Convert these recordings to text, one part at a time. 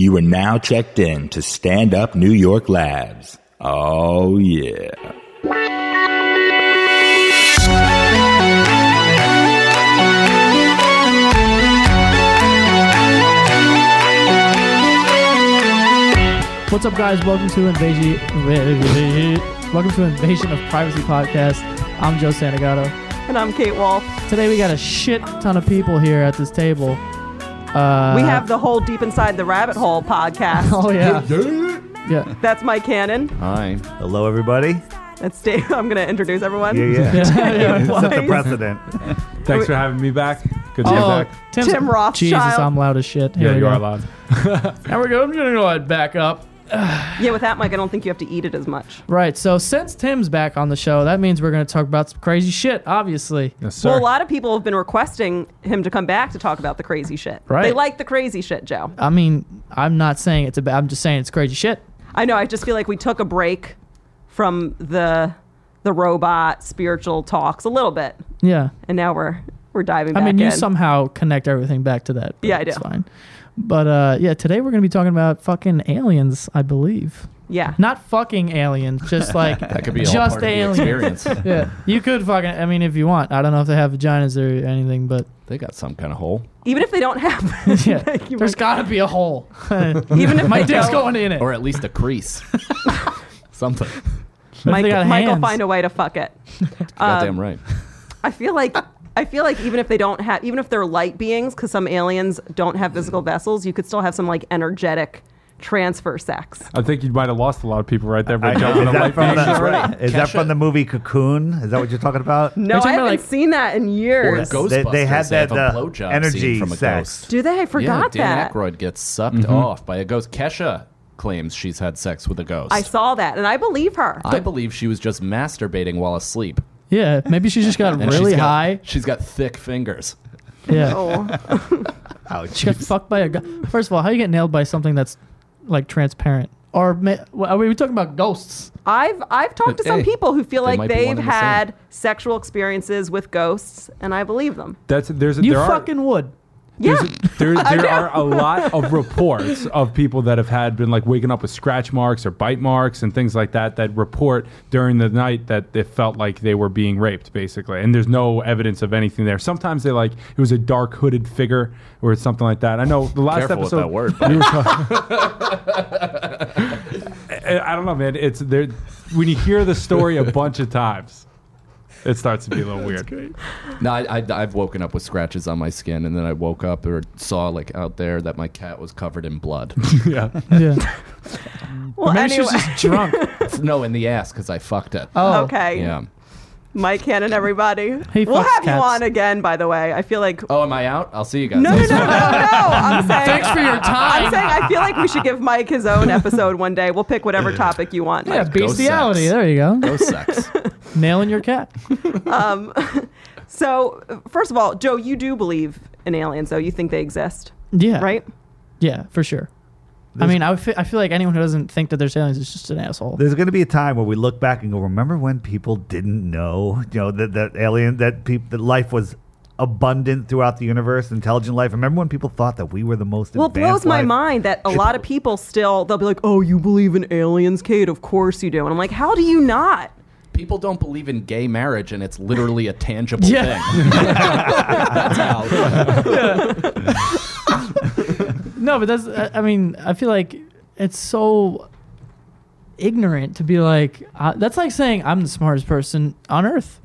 You are now checked in to Stand Up New York Labs. Oh, yeah. What's up, guys? Welcome to Invasion. Welcome to Invasion of Privacy podcast. I'm Joe Santagato. And I'm Kate Wolf. Today we got a shit ton of people here at this table. Uh, we have the whole Deep Inside the Rabbit Hole podcast. Oh yeah, yeah. That's Mike Cannon. Hi. Hello, everybody. That's Dave. I'm going to introduce everyone. Yeah, yeah. yeah. Set the precedent. Thanks for having me back. Good to be Oh, back. Tim's- Tim Rothschild. Jesus, I'm loud as shit. Here Yeah, we you go. are allowed. There we go. I'm gonna go ahead and back up. Yeah, with that, Mike, I don't think you have to eat it as much. Right. So since Tim's back on the show, that means we're gonna talk about some crazy shit. Obviously. Yes, sir. Well, a lot of people have been requesting him to come back to talk about the crazy shit. Right. They like the crazy shit, Joe. I mean, I'm not saying it's about. I'm just saying it's crazy shit. I know. I just feel like we took a break from the the robot spiritual talks a little bit, Yeah. and now we're we're diving I back mean, you in. somehow connect everything back to that. Yeah, I It's do. fine. But uh, yeah, today we're gonna be talking about fucking aliens, I believe. yeah. Not fucking aliens, just like That could be all just part of the aliens. experience. yeah, you could fucking. I mean, if you want. I don't know if they have vaginas or anything, but they got some kind of hole. Even if they don't have, yeah, You there's might- gotta be a hole. even if My dick's don't, going in it. Or at least a crease. Something. Mike, they got Mike will hands. find a way to fuck it. Goddamn Um, right. I feel like I feel like even if they don't have, even if they're light beings, because some aliens don't have physical vessels, you could still have some like energetic transfer sex. I think you might have lost a lot of people right there by jumping Is that light from beams. the, right. is that from the movie Cocoon? Is that what you're talking about? No, Are you I haven't like- seen that in years. Ghostbusters. They- they had have that, a uh, blowjob energy scene from a sex. ghost. Do they? I forgot yeah, Dan that. Aykroyd gets sucked off by a ghost. Kesha claims she's had sex with a ghost. I saw that, and I believe her. I believe she was just masturbating while asleep. Yeah, maybe she just got And really she's got, high. She's got thick fingers. Yeah, oh, she got fucked by a. gu- First of all, how you get nailed by something that's like transparent? Or ma- are we talking about ghosts? I've I've talked to some Hey, people who feel they like might be one they've and the had sexual experiences with ghosts, and I believe them. That's there's a, You there fucking would. Are there's Yeah. there, there are a lot of reports of people that have had been like waking up with scratch marks or bite marks and things like that that report during the night that it felt like they were being raped basically and there's no evidence of anything there sometimes they like it was a dark hooded figure or something like that i know the last Careful with that word. we were talking- I I don't know, man. It's there when you hear the story a bunch of times, it starts to be a little weird. No, I, I, I've woken up with scratches on my skin, and then I woke up or saw like out there that my cat was covered in blood. yeah. Yeah. Well, maybe anyway, she was just drunk. no, in the ass because I fucked it. Oh, oh. okay. Yeah. Mike Cannon, everybody. He we'll fucks have you on again, by the way. I feel like. Oh, am I out? I'll see you guys. No, no, no, no, no, no. I'm saying. Thanks for your time. I'm saying I feel like we should give Mike his own episode one day. We'll pick whatever topic you want. Yeah, Mike. Ghost bestiality. There you go. No sex. Nailing your cat. um, So, first of all, Joe, you do believe in aliens, though. You think they exist, Yeah. right? Yeah, for sure. I mean, I, would fe- I feel like anyone who doesn't think that there's aliens is just an asshole. There's going to be a time where we look back and go, remember when people didn't know, you know, that, that alien, that peop, that life was abundant throughout the universe, intelligent life. Remember when people thought that we were the most Well, it blows advanced my life? mind that a lot of people still, they'll be like, oh, you believe in aliens, Kate? Of course you do. And I'm like, how do you not? People don't believe in gay marriage, and it's literally a tangible thing. That's how. No, but that's. I I mean, I feel like it's so ignorant to be like. Uh, that's like saying I'm the smartest person on earth.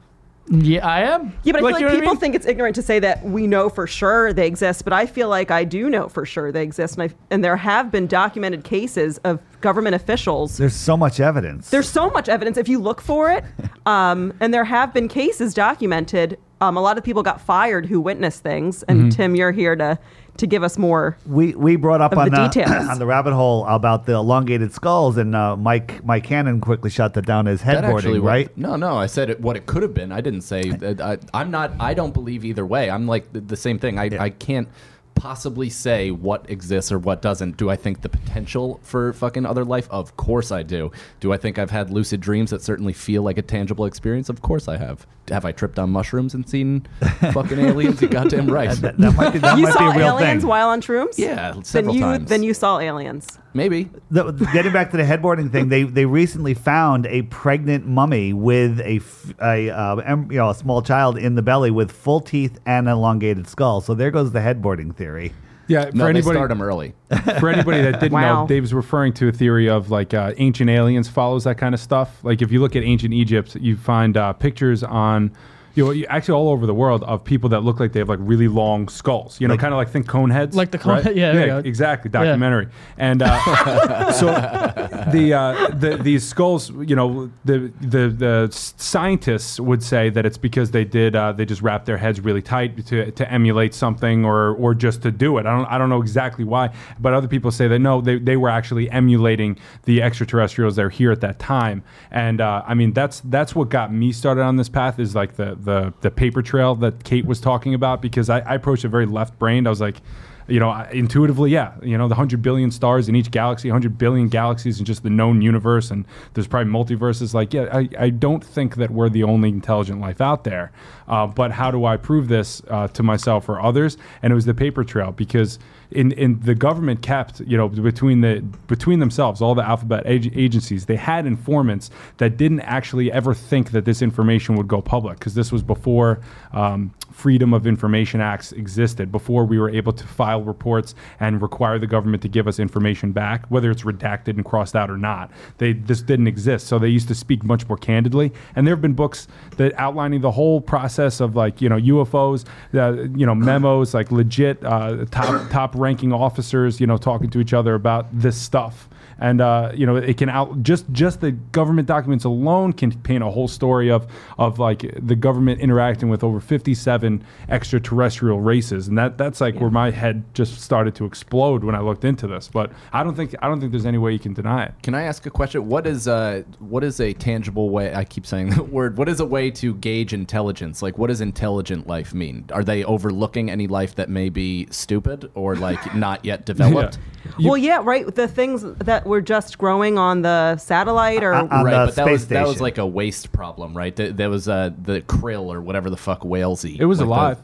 Yeah, I am. Yeah, but I feel like what I people mean? think it's ignorant to say that we know for sure they exist, but I feel like I do know for sure they exist. And, I, and there have been documented cases of government officials. There's so much evidence. There's so much evidence if you look for it. Um, and there have been cases documented. Um, a lot of people got fired who witnessed things. And Mm-hmm. Tim, you're here to, to give us more. we we brought up on the the, details. on the rabbit hole about the elongated skulls, and uh, Mike Mike Cannon quickly shut that down as That actually, headboarding, right? No, no. I said it, what it could have been. I didn't say. that I, I'm not. I don't believe either way. I'm like the, the same thing. I, I can't possibly say what exists or what doesn't. Do I think the potential for fucking other life? Of course I do. Do I think I've had lucid dreams that certainly feel like a tangible experience? Of course I have. Have I tripped on mushrooms and seen fucking aliens? You goddamn right. That, that might be, that you might be saw a real aliens thing. while on shrooms? Yeah, Then several you times. then you saw aliens. Maybe. The, getting back to the headboarding thing, they they recently found a pregnant mummy with a f- a uh, em- you know a small child in the belly with full teeth and elongated skull. So there goes the headboarding theory. Yeah, for No, they anybody start them early. for anybody that didn't Wow. know, Dave's referring to a theory of like uh, ancient aliens follows that kind of stuff. Like if you look at ancient Egypt, you find uh, pictures on. You know, actually all over the world of people that look like they have like really long skulls. You know, Like- kind of like think cone heads. Like the cone right? head- yeah, there you go. exactly. Documentary. And uh, so the, uh, the these skulls, you know, the the the scientists would say that it's because they did uh, they just wrapped their heads really tight to, to emulate something or or just to do it. I don't I don't know exactly why, but other people say that no, they, they were actually emulating the extraterrestrials that are here at that time. And uh, I mean that's that's what got me started on this path is like the the the paper trail that Kate was talking about because I, I approached it very left brained. I was like you know, intuitively, yeah, you know, the 100 billion stars in each galaxy, 100 billion galaxies in just the known universe, and there's probably multiverses. Like, yeah, I, I don't think that we're the only intelligent life out there. Uh, but how do I prove this uh, to myself or others? And it was the paper trail because in, in the government kept, you know, between the between themselves, all the alphabet ag- agencies, they had informants that didn't actually ever think that this information would go public because this was before um, Freedom of Information Acts existed, before we were able to file reports and require the government to give us information back, whether it's redacted and crossed out or not. They this didn't exist, so they used to speak much more candidly. And there have been books that outlining the whole process of like you know UFOs, uh, you know memos, like legit uh, top top ranking officers, you know talking to each other about this stuff and uh, you know it can out just just the government documents alone can paint a whole story of of like the government interacting with over 57 extraterrestrial races and that that's like where my head just started to explode when I looked into this but I don't think I don't think there's any way you can deny it Can I ask a question? What is uh what is a tangible way? I keep saying that word. What is a way to gauge intelligence? Like, what does intelligent life mean? Are they overlooking any life that may be stupid or like not yet developed? You- well, yeah, right. The things that were just growing on the satellite or Uh, on right, the but that space was that was like a waste problem, right? Th- there was uh, the krill or whatever the fuck whales eat. It was Like the- alive.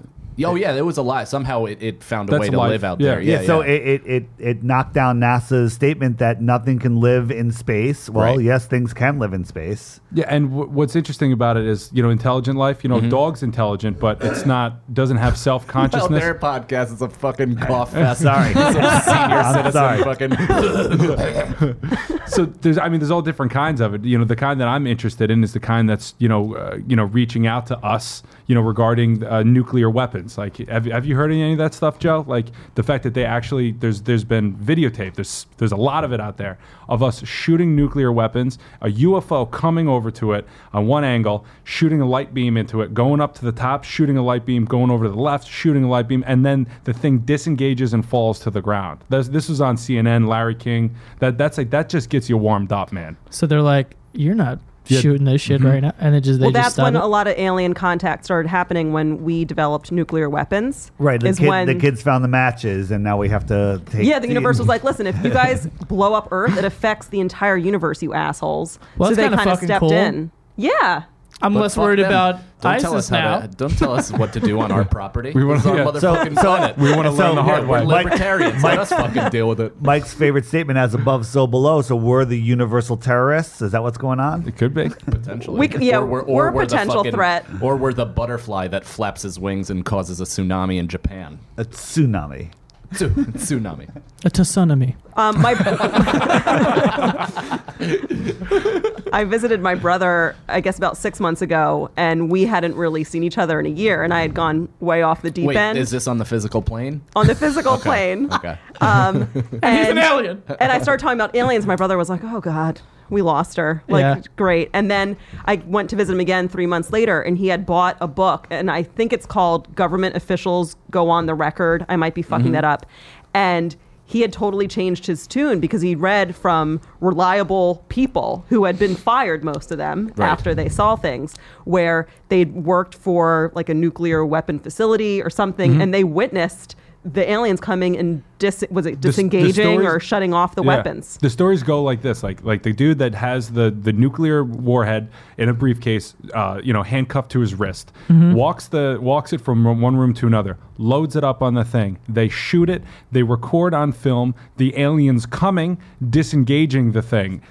Oh yeah, it was alive. Somehow it, it found a That's way to life. live out Yeah. there. Yeah, Yeah, so yeah. It, it, it, it knocked down NASA's statement that nothing can live in space. Well, Right. yes, things can live in space. yeah and w- what's interesting about it is you know intelligent life you know dogs intelligent but it's not doesn't have well, self-consciousness their podcast is a fucking cough fest. Sorry. Some senior I'm citizen sorry. fucking. so there's i mean there's all different kinds of it you know the kind that i'm interested in is the kind that's you know uh, you know reaching out to us you know regarding uh, nuclear weapons. Like have, have you heard any of that stuff joe? Like the fact that they actually there's there's been videotape there's there's a lot of it out there of us shooting nuclear weapons a ufo coming over to it on one angle shooting a light beam into it going up to the top shooting a light beam going over to the left shooting a light beam and then the thing disengages and falls to the ground. This, this was on cnn larry king. That that's like that just gets you warmed up man. So they're like, you're not Yeah. shooting this shit mm-hmm. right now, and it just they well, just that's when it. a lot of alien contact started happening when we developed nuclear weapons. Right. The, is kid, when the kids found the matches, and now we have to take. Yeah, the universe was like, listen, if you guys blow up Earth, it affects the entire universe, you assholes. Well, so they kinda kind of fucking stepped cool. in. Yeah. I'm But less worried them. about don't tell ISIS us how now. to, don't tell us what to do on our property. We wanna- It's our yeah. motherfucking So- so- planet. we want to So, learn the yeah, hard We're way Mike- libertarians. Let us fucking deal with it. Mike's favorite statement: "As above, so below." So we're the universal terrorists. Is that what's going on? it could be Potentially. We c- yeah, we're a the potential fucking- threat. Or we're the butterfly that flaps his wings and causes a tsunami in Japan. A tsunami. Tsunami. A tsunami. Um, my I visited my brother, I guess, about six months ago, and we hadn't really seen each other in a year, and I had gone way off the deep Wait, end is this on the physical plane? on the physical plane. Okay. Um, and, He's an alien. and I started talking about aliens. My brother was like, "Oh God, we lost her." Like, Yeah. great. And then I went to visit him again three months later, and he had bought a book, and I think it's called "Government Officials Go on the Record." I might be fucking Mm-hmm. that up. And he had totally changed his tune because he read from reliable people who had been fired, most of them, Right. after they saw things, where they'd worked for like a nuclear weapon facility or something, Mm-hmm. and they witnessed the aliens coming and dis- was it the disengaging stories- or shutting off the Yeah. weapons. The stories go like this: like like the dude that has the the nuclear warhead in a briefcase, uh, you know, handcuffed to his wrist, walks the walks it from one room to another, loads it up on the thing. They shoot it. They record on film the aliens coming, disengaging the thing.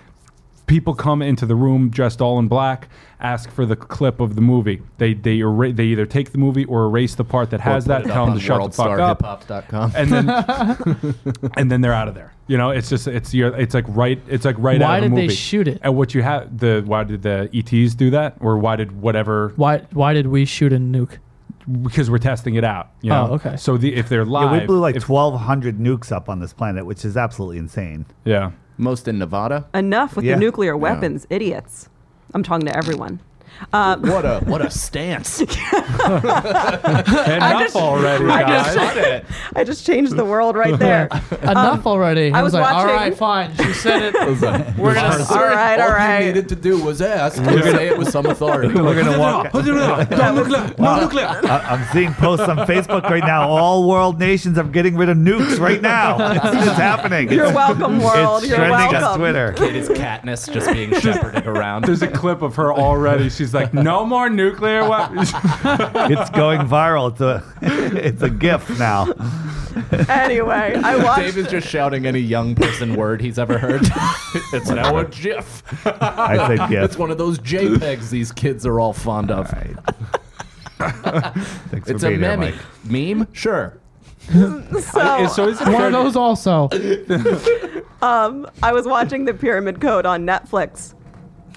People come into the room dressed all in black, ask for the clip of the movie. They they era- they either take the movie or erase the part that has that, tell them to shut the fuck up WorldStarHipHop.com. and then and then they're out of there. You know, it's just it's your it's like right it's like right Why out of the did they shoot it? And what you have the why did the ETs do that or why did whatever Why why did we shoot a nuke? because we're testing it out. You oh, know? Oh, okay. So the if they're live, Yeah, we blew like if- 1,200 nukes up on this planet, which is absolutely insane. yeah. Most in Nevada. Enough with Yeah. the nuclear weapons, idiots. I'm talking to everyone. Um, What a what a stance. Enough already, guys. I just I just, changed the world right there. Enough already. I I was, was like, all watching- right, fine. She said it. We're gonna. all right, all All you right. needed to do was ask and say it with some authority. We're gonna walk. no nuclear. No nuclear. I- I'm seeing posts on Facebook right now. All world nations are getting rid of nukes right now. It's, it's happening. You're It's- welcome, world. It's You're trending welcome. on Twitter. It is Katniss just being shepherded around. There's a clip of her already. She's like, no more nuclear weapons. It's going viral. It's a it's a GIF now. Anyway, I watched. Dave is just shouting any young person word he's ever heard. it's now a GIF. I said GIF. It's one of those JPEGs these kids are all fond of. Right. Thanks It's for a being here, meme. Mike. Meme? Sure. so, so is it One of those also. um, I was watching the Pyramid Code on Netflix,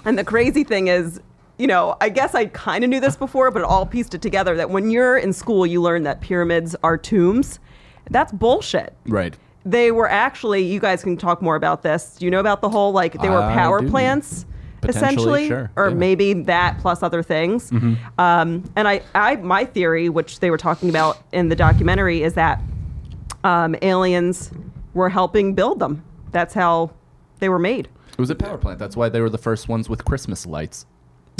and the crazy thing is, you know, I guess I kind of knew this before, but it all pieced it together that when you're in school, you learn that pyramids are tombs. That's bullshit. Right. They were actually. You guys can talk more about this. Do you know about the whole like they were I power do. plants? Essentially, sure, or yeah. Mm-hmm. maybe that plus other things. Um, and I, I, my theory, which they were talking about in the documentary, is that um, aliens were helping build them. That's how they were made. It was a power plant. That's why they were the first ones with Christmas lights.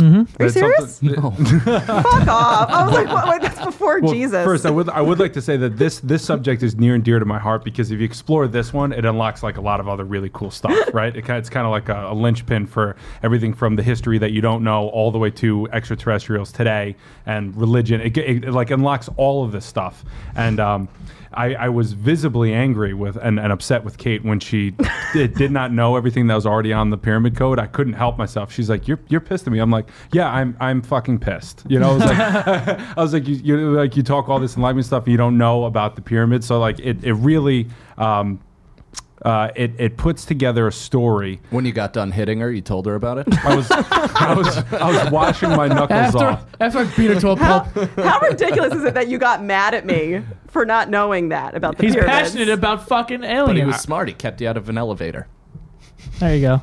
Are you serious? something- Fuck off! I was like, what, wait, that's before Well, Jesus. First, I would I would like to say that this this subject is near and dear to my heart because if you explore this one, it unlocks like a lot of other really cool stuff, right? It, it's kind of like a, a linchpin for everything from the history that you don't know all the way to extraterrestrials today and religion. It, ge- it, like unlocks all of this stuff, and um, I, I was visibly angry with and, and upset with Kate when she did, did not know everything that was already on the pyramid code. I couldn't help myself. She's like, "You're you're pissed at me." I'm like, "Yeah, I'm I'm fucking pissed." You know, I was like, I was like, you, you like you talk all this enlightenment stuff, and you don't know about the pyramid. So like, it it really. Um, uh, it, it puts together a story. When you got done hitting her, you told her about it. I was I was I was washing my knuckles After off. after I beat her to a pulp, how ridiculous is it that you got mad at me for not knowing that about the pyramid? he's pyramids? passionate about fucking But he was smart. He kept you out of an elevator. there you go.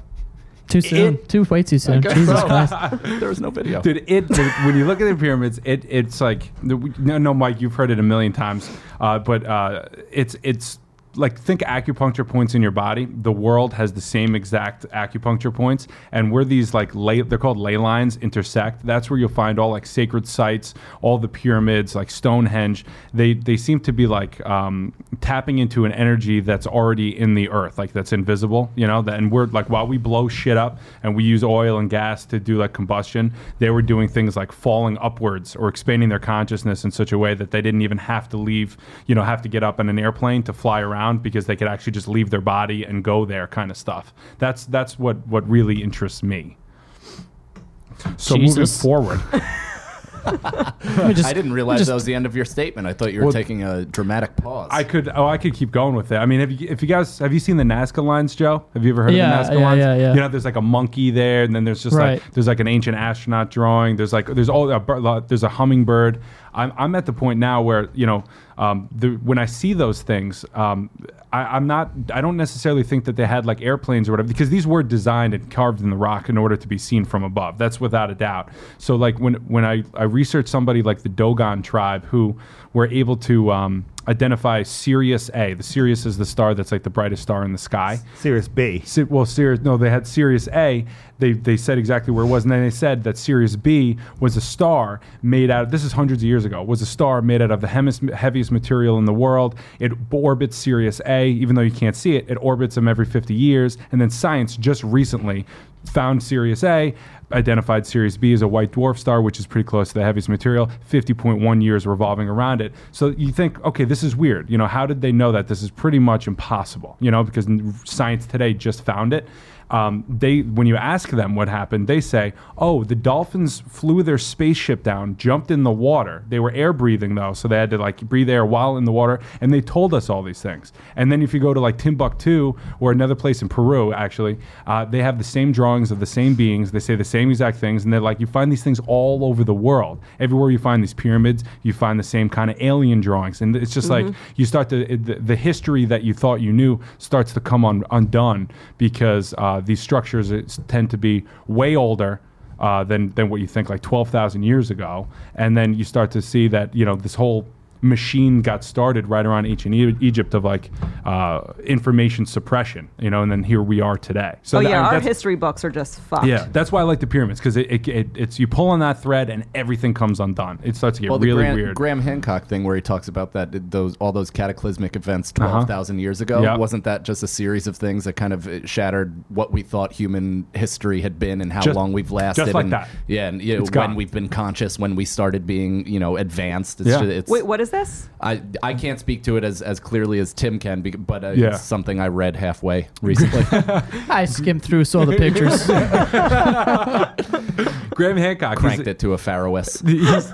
Too soon. too way too soon. Jesus Christ. there was no video. Dude, it the- when you look at the pyramids, it it's like no, no, Mike, you've heard it a million times, uh, but uh, it's it's like think acupuncture points in your body. The world has the same exact acupuncture points, and where these like ley, they're called ley lines intersect. That's where you'll find all like sacred sites, all the pyramids, like Stonehenge. They they seem to be like um, tapping into an energy that's already in the earth, like that's invisible. You know, that, and we're like while we blow shit up and we use oil and gas to do like combustion, they were doing things like falling upwards or expanding their consciousness in such a way that they didn't even have to leave. You know, have to get up in an airplane to fly around because they could actually just leave their body and go there, kind of stuff. That's that's what what really interests me. So moving forward, just- I didn't realize just- that was the end of your statement. I thought you were Well, taking a dramatic pause. I could oh I could keep going with it. I mean, have you, if you guys have you seen the Nazca lines, Joe? Have you ever heard Yeah, of the Nazca yeah, lines? yeah, yeah. You know, there's like a monkey there, and then there's just Right. like there's like an ancient astronaut drawing. There's like there's all a, there's a hummingbird. I'm I'm at the point now where you know um, the, when I see those things, um, I, I'm not I don't necessarily think that they had like airplanes or whatever because these were designed and carved in the rock in order to be seen from above. That's without a doubt. So like when when I I researched somebody like the Dogon tribe who were able to um, identify Sirius A. The Sirius is the star that's like the brightest star in the sky. Sirius B. Si- well, Sirius, no, they had Sirius A. They, they said exactly where it was, and then they said that Sirius B was a star made out. of, This is hundreds of years ago. Was a star made out of the hemis- heaviest material in the world. It orbits Sirius A, even though you can't see it. It orbits them every 50 years, and then science just recently found Sirius A, identified Sirius B as a white dwarf star, which is pretty close to the heaviest material, 50.1 years revolving around it. So you think, okay, this is weird. You know, how did they know that? This is pretty much impossible, you know, because science today just found it. Um, they, when you ask them what happened, they say, "Oh, the dolphins flew their spaceship down, jumped in the water. They were air breathing though, so they had to like breathe air while in the water, and they told us all these things." And then if you go to like Timbuktu or another place in Peru, actually, uh, they have the same drawings of the same beings. They say the same exact things, and they're like, you find these things all over the world. Everywhere you find these pyramids, you find the same kind of alien drawings, and it's just like you start to it, the, the history that you thought you knew starts to come on undone because uh, these structures tend to be way older. Uh, than, than what you think, like 12,000 years ago. And then you start to see that, you know, this whole machine got started right around ancient e- Egypt of like uh, information suppression, you know, and then here we are today. So oh that- yeah, our history books are just fucked. yeah, that's why I like the pyramids because it, it, it, it's you pull on that thread and everything comes undone. It starts to get Well, the really Graham, weird. Graham Hancock thing, where he talks about that those all those cataclysmic events Uh-huh. twelve thousand years ago, Yeah. wasn't that just a series of things that kind of uh, shattered what we thought human history had been and how Just- long we've lasted? Just like and, that. Yeah, and you know, when gone. we've been conscious, when we started being you know advanced. It's Yeah. ju- it's, Wait, what is this? I I can't speak to it as, as clearly as Tim can, bec- but uh, Yeah. it's something I read halfway recently. I skimmed through, saw the pictures. Graham Hancock he's- Cranked it to a Pharaohs. he's,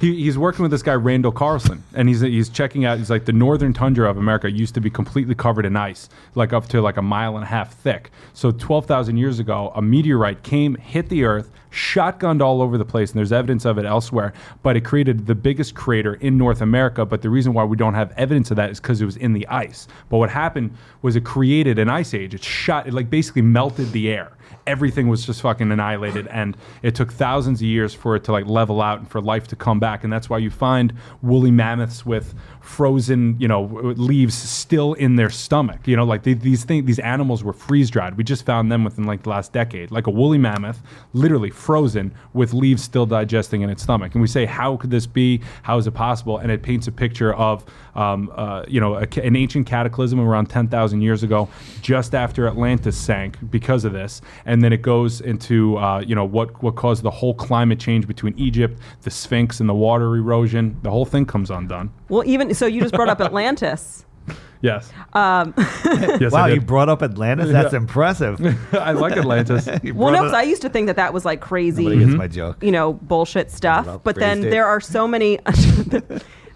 he, he's working with this guy Randall Carlson, and he's he's checking out. He's like the northern tundra of America used to be completely covered in ice, like up to like a mile and a half thick. So twelve thousand years ago, a meteorite came, hit the Earth, shotgunned all over the place, and there's evidence of it elsewhere. But it created the biggest crater in North America. But the reason why we don't have evidence of that is because it was in the ice. But what happened was it created an ice age. It shot, it like basically melted the air everything was just fucking annihilated and it took thousands of years for it to like level out and for life to come back and that's why you find woolly mammoths with frozen you know leaves still in their stomach. You know like they, these things these animals were freeze dried we just found them within like the last decade. Like a woolly mammoth literally frozen with leaves still digesting in its stomach. And we say how could this be? How is it possible? And it paints a picture of um, uh, you know a, an ancient cataclysm around 10,000 years ago just after Atlantis sank because of this. And then it goes into uh, you know what what caused the whole climate change between Egypt the Sphinx and the water erosion. The whole thing comes undone Well, even so, you just brought up Atlantis. yes um, yes Wow, you brought up Atlantis. That's impressive. I like Atlantis Well, no, because I used to think that that was like crazy. Nobody gets my joke. you know, bullshit stuff. But then phrased it. there are so many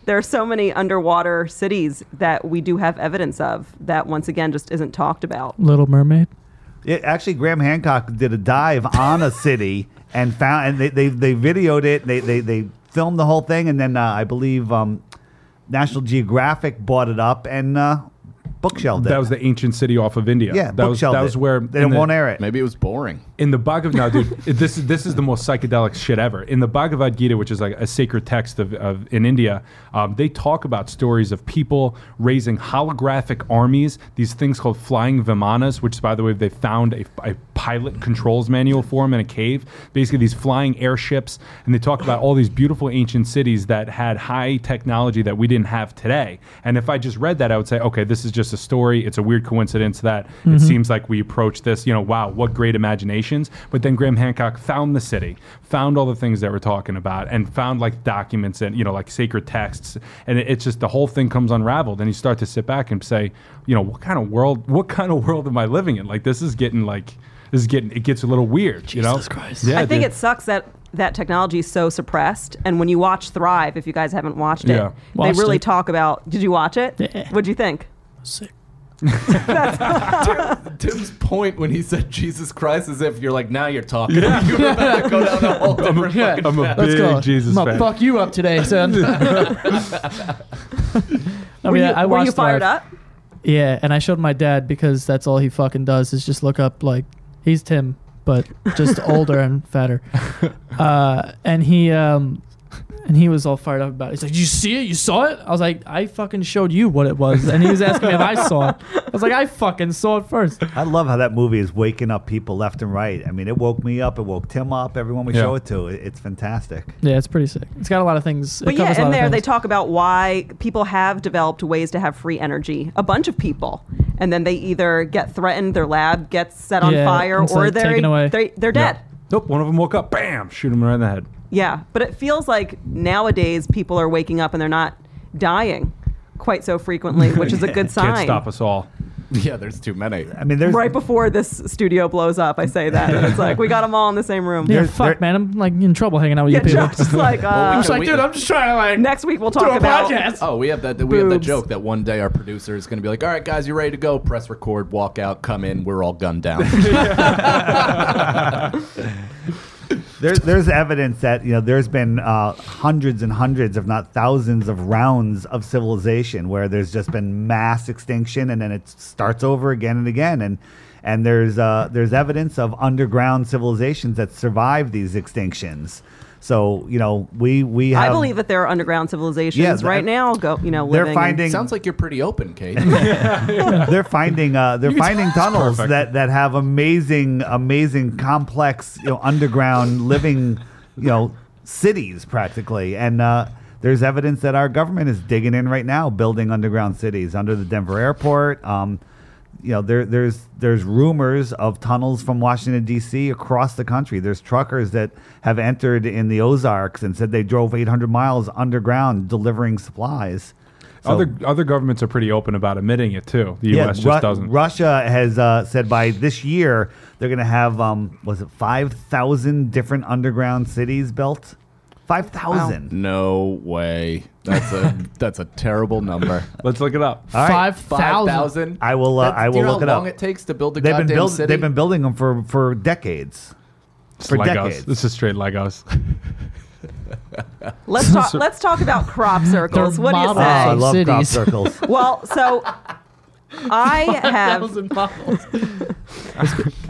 there are so many underwater cities that we do have evidence of that once again just isn't talked about. Little Mermaid. Yeah, actually, Graham Hancock did a dive on a city and found, and they, they, they videoed it. They, they, they filmed the whole thing, and then uh, I believe um, National Geographic bought it up and uh, bookshelved it. that was the ancient city off of India yeah, that was bookshelved that was where they in the- won't air it. Maybe it was boring. In the Bhagavad no, dude, this is this is the most psychedelic shit ever. In the Bhagavad Gita, which is like a sacred text of, of in India, um, they talk about stories of people raising holographic armies. These things called flying vimanas, which, by the way, they found a, a pilot controls manual for them in a cave. Basically, these flying airships, and they talk about all these beautiful ancient cities that had high technology that we didn't have today. And if I just read that, I would say, okay, this is just a story. It's a weird coincidence that it seems like we approach this. You know, wow, what great imaginations. But then Graham Hancock found the city, found all the things that we're talking about, and found like documents and you know like sacred texts, and it, it's just the whole thing comes unraveled, and you start to sit back and say, you know, what kind of world, what kind of world am I living in? Like this is getting like this is getting it gets a little weird. you know, Jesus Christ. Yeah, I think dude. it sucks that that technology is so suppressed. And when you watch Thrive, if you guys haven't watched it, Yeah. they really it. talk about. Did you watch it? Yeah. What'd you think? Sick. Tim's point when he said Jesus Christ is if you're like now you're talking. You were about to go down a whole different Yeah. fucking I'm a path. Let's big go. Jesus I'm gonna fan. fuck you up today, son. I Were mean, you, I were watched you fired Thrive. up? Yeah, and I showed my dad because that's all he fucking does is just look up like he's Tim, but just older and fatter. Uh, and he um And he was all fired up about it. He's like, you see it? You saw it?" I was like, "I fucking showed you what it was." And he was asking me if I saw it. I was like, "I fucking saw it first. I love how that movie is waking up people left and right. I mean, it woke me up. It woke Tim up. Everyone we Yeah. show it to, it, it's fantastic. Yeah, it's pretty sick. It's got a lot of things. it But yeah, covers a lot in there they talk about why people have developed ways to have free energy. A bunch of people, and then they either get threatened, their lab gets set on Yeah, fire, it's, or like, they're taken away. they they're dead. Nope. One of them woke up. Bam! Shoot him right in the head. Yeah, but it feels like nowadays people are waking up and they're not dying quite so frequently, which is a good sign. Can't stop us all. Yeah, there's too many. I mean, there's Right before this studio blows up, I say that, and it's like we got them all in the same room. Yeah, There's- fuck, there- man. I'm like in trouble hanging out with Yeah, you people. just like uh, I'm just like, we- dude, I'm just trying to like next week we'll do talk a about podcast. Oh, we have that. We have that joke that one day our producer is going to be like, "All right, guys, you ready to go? Press record, walk out, come in. We're all gunned down." There's there's evidence that you know there's been uh, hundreds and hundreds, if not thousands, of rounds of civilization where there's just been mass extinction, and then it starts over again and again, and and there's uh, there's evidence of underground civilizations that survive these extinctions. So you know we we have I believe that there are underground civilizations Yeah, right now. Go, you know, they're living in- finding Sounds like you're pretty open, Kate. they're finding uh, they're finding tunnels Perfect. that that have amazing amazing complex you know underground living you know cities practically and uh, there's evidence that our government is digging in right now building underground cities under the Denver airport um, you know there there's there's rumors of tunnels from Washington D.C. across the country there's truckers that have entered in the Ozarks and said they drove 800 miles underground delivering supplies So- Other other governments are pretty open about admitting it too. The U.S. just Ru- doesn't. Russia has uh, said by this year they're going to have um, was it five thousand different underground cities built? Five thousand. no way. That's a that's a terrible number. Let's look it up. All right. Five Five thousand. thousand. I will. Uh, I do will you know look how it long up. it takes to build a they've goddamn been build, city? They've been building them for for decades. It's For Legos. decades. This is straight Legos. Let's talk. let's talk about crop circles. They're What do you models. Oh, I say? Of love crop cities. circles. Well, so I have Thousand models.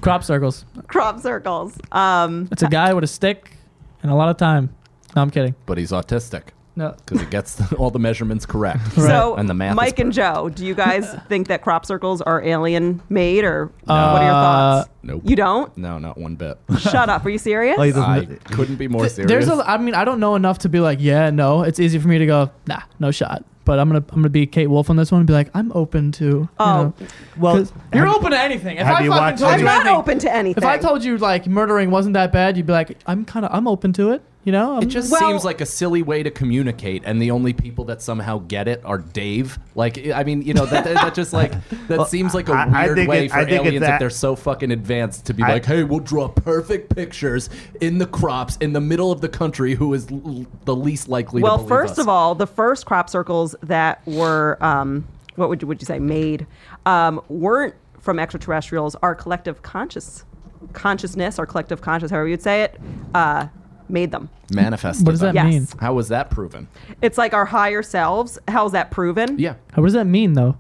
Crop circles. crop circles. Um, It's a guy with a stick and a lot of time. No, I'm kidding. but he's autistic No. because he gets all the measurements correct. Right. So, And the math Mike and. Joe, do you guys think that crop circles are alien made, or uh, what are your thoughts? Nope. You don't? No, not one bit. Shut up. Are you serious? He I couldn't be more serious. There's a. I mean, I don't know enough to be like, yeah, no. It's easy for me to go, nah, no shot. But I'm gonna, I'm gonna be Kate Wolf on this one and be like, I'm open to. You Oh, know, well, 'cause you're have- open to anything. If I you fucking told you I'm not anything, open to anything. if I told you like murdering wasn't that bad, you'd be like, I'm kind of, I'm open to it. You know, I'm, It just Well- seems like a silly way to communicate, and the only people that somehow get it are Dave. Like, I mean, you know, that, that just like that Well, seems like a I- I weird think way it- for I think it's aliens if that- they're so fucking advanced to be I- like, "Hey, we'll draw perfect pictures in the crops in the middle of the country who is l- the least likely." well, to believe first us. of all, the first crop circles that were, um, what would you, would you say, made, um, weren't from extraterrestrials. Our collective conscious consciousness, our collective conscious, however you'd say it, uh, made them. manifested. what does that them. Yes. mean? How was that proven? It's like our higher selves. How's that proven? Yeah. How what does that mean though?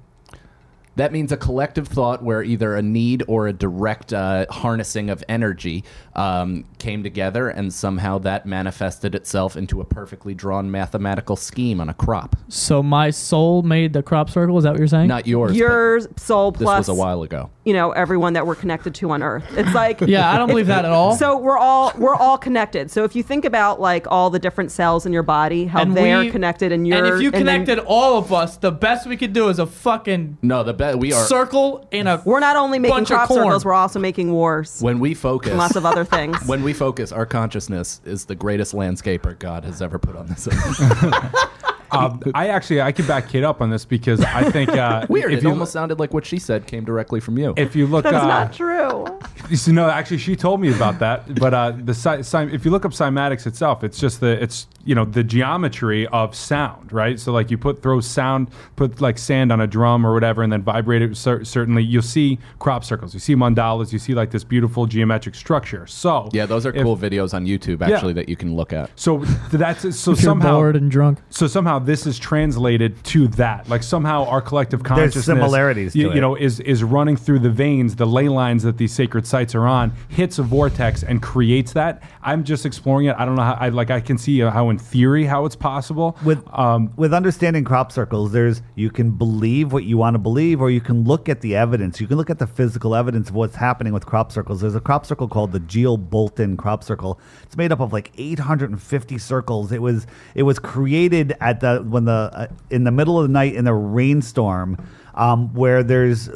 That means a collective thought where either a need or a direct uh, harnessing of energy um, came together, and somehow that manifested itself into a perfectly drawn mathematical scheme on a crop. So my soul made the crop circle. Is that what you're saying? Not yours. but Your soul this plus, was a while ago. You know, everyone that we're connected to on Earth. It's like Yeah, I don't believe that at all. So we're all we're all connected. So if you think about like all the different cells in your body, how And they're we- connected, and you're and if you then- connected all of us, the best we could do is a fucking No, the best we are circle in a. we're not only making bunch of crop corn. circles, we're also making wars when we focus. and lots of other things. when we focus, our consciousness is the greatest landscaper God has ever put on this earth. Um, I actually I can back Kate up on this because I think uh, Weird. If it you almost sounded like what she said came directly from you. if you look, That's uh, not true. You see, no, actually, she told me about that. But uh, the cy- cy- if you look up cymatics itself, it's just the it's you know the geometry of sound, right? So like you put throw sound, put like sand on a drum or whatever, and then vibrate it. Cer- certainly, you'll see crop circles, you see mandalas, you see like this beautiful geometric structure. So yeah, those are if- cool videos on YouTube Yeah. actually that you can look at. So that's so if you're somehow bored and drunk. so somehow this is translated to that. Like somehow our collective consciousness, similarities to you, it. you know, is is running through the veins, the ley lines that these sacred sights are on hits a vortex and creates that. I'm just exploring it. I don't know how. I like. I can see how in theory how it's possible. with um, with understanding crop circles there's you can believe what you want to believe or you can look at the evidence you can look at the physical evidence of what's happening with crop circles there's a crop circle called the Geo Bolton crop circle it's made up of like 850 circles it was it was created at the when the uh, in the middle of the night in a rainstorm um, where there's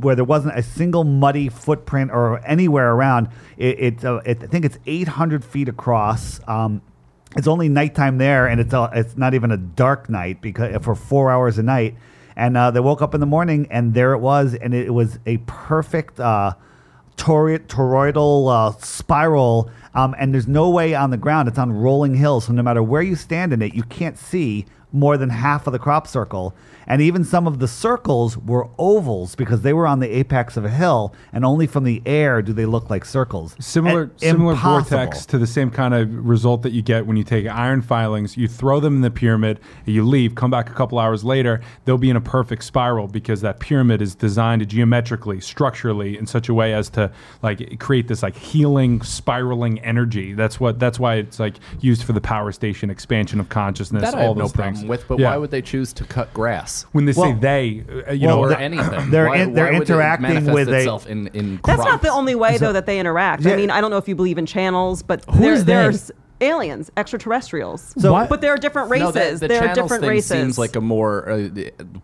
where there wasn't a single muddy footprint or anywhere around it, it, uh, it I think it's 800 feet across um, it's only nighttime there, and it's a, it's not even a dark night because for four hours a night. And uh, they woke up in the morning, and there it was, and it was a perfect uh, toroidal uh, spiral. Um, and there's no way on the ground; it's on rolling hills, so no matter where you stand in it, you can't see more than half of the crop circle. And even some of the circles were ovals because they were on the apex of a hill, and only from the air do they look like circles. similar And similar impossible. vortex to the same kind of result that you get when you take iron filings you throw them in the pyramid you leave come back a couple hours later they'll be in a perfect spiral because that pyramid is designed geometrically structurally in such a way as to like create this like healing spiraling energy that's what that's why it's like used for the power station expansion of consciousness That I all have no those things problem with, but Yeah. why would they choose to cut grass? when they say they uh, you well, know or they're- anything. they're why, in- they're why would it interacting manifest with a- in, in That's not the only way, though, that they interact. Yeah. I mean, I don't know if you believe in channels, but Who there, is they? aliens, extraterrestrials. So- What? but there are different races. No, that, the there are different thing races. seems like a more uh,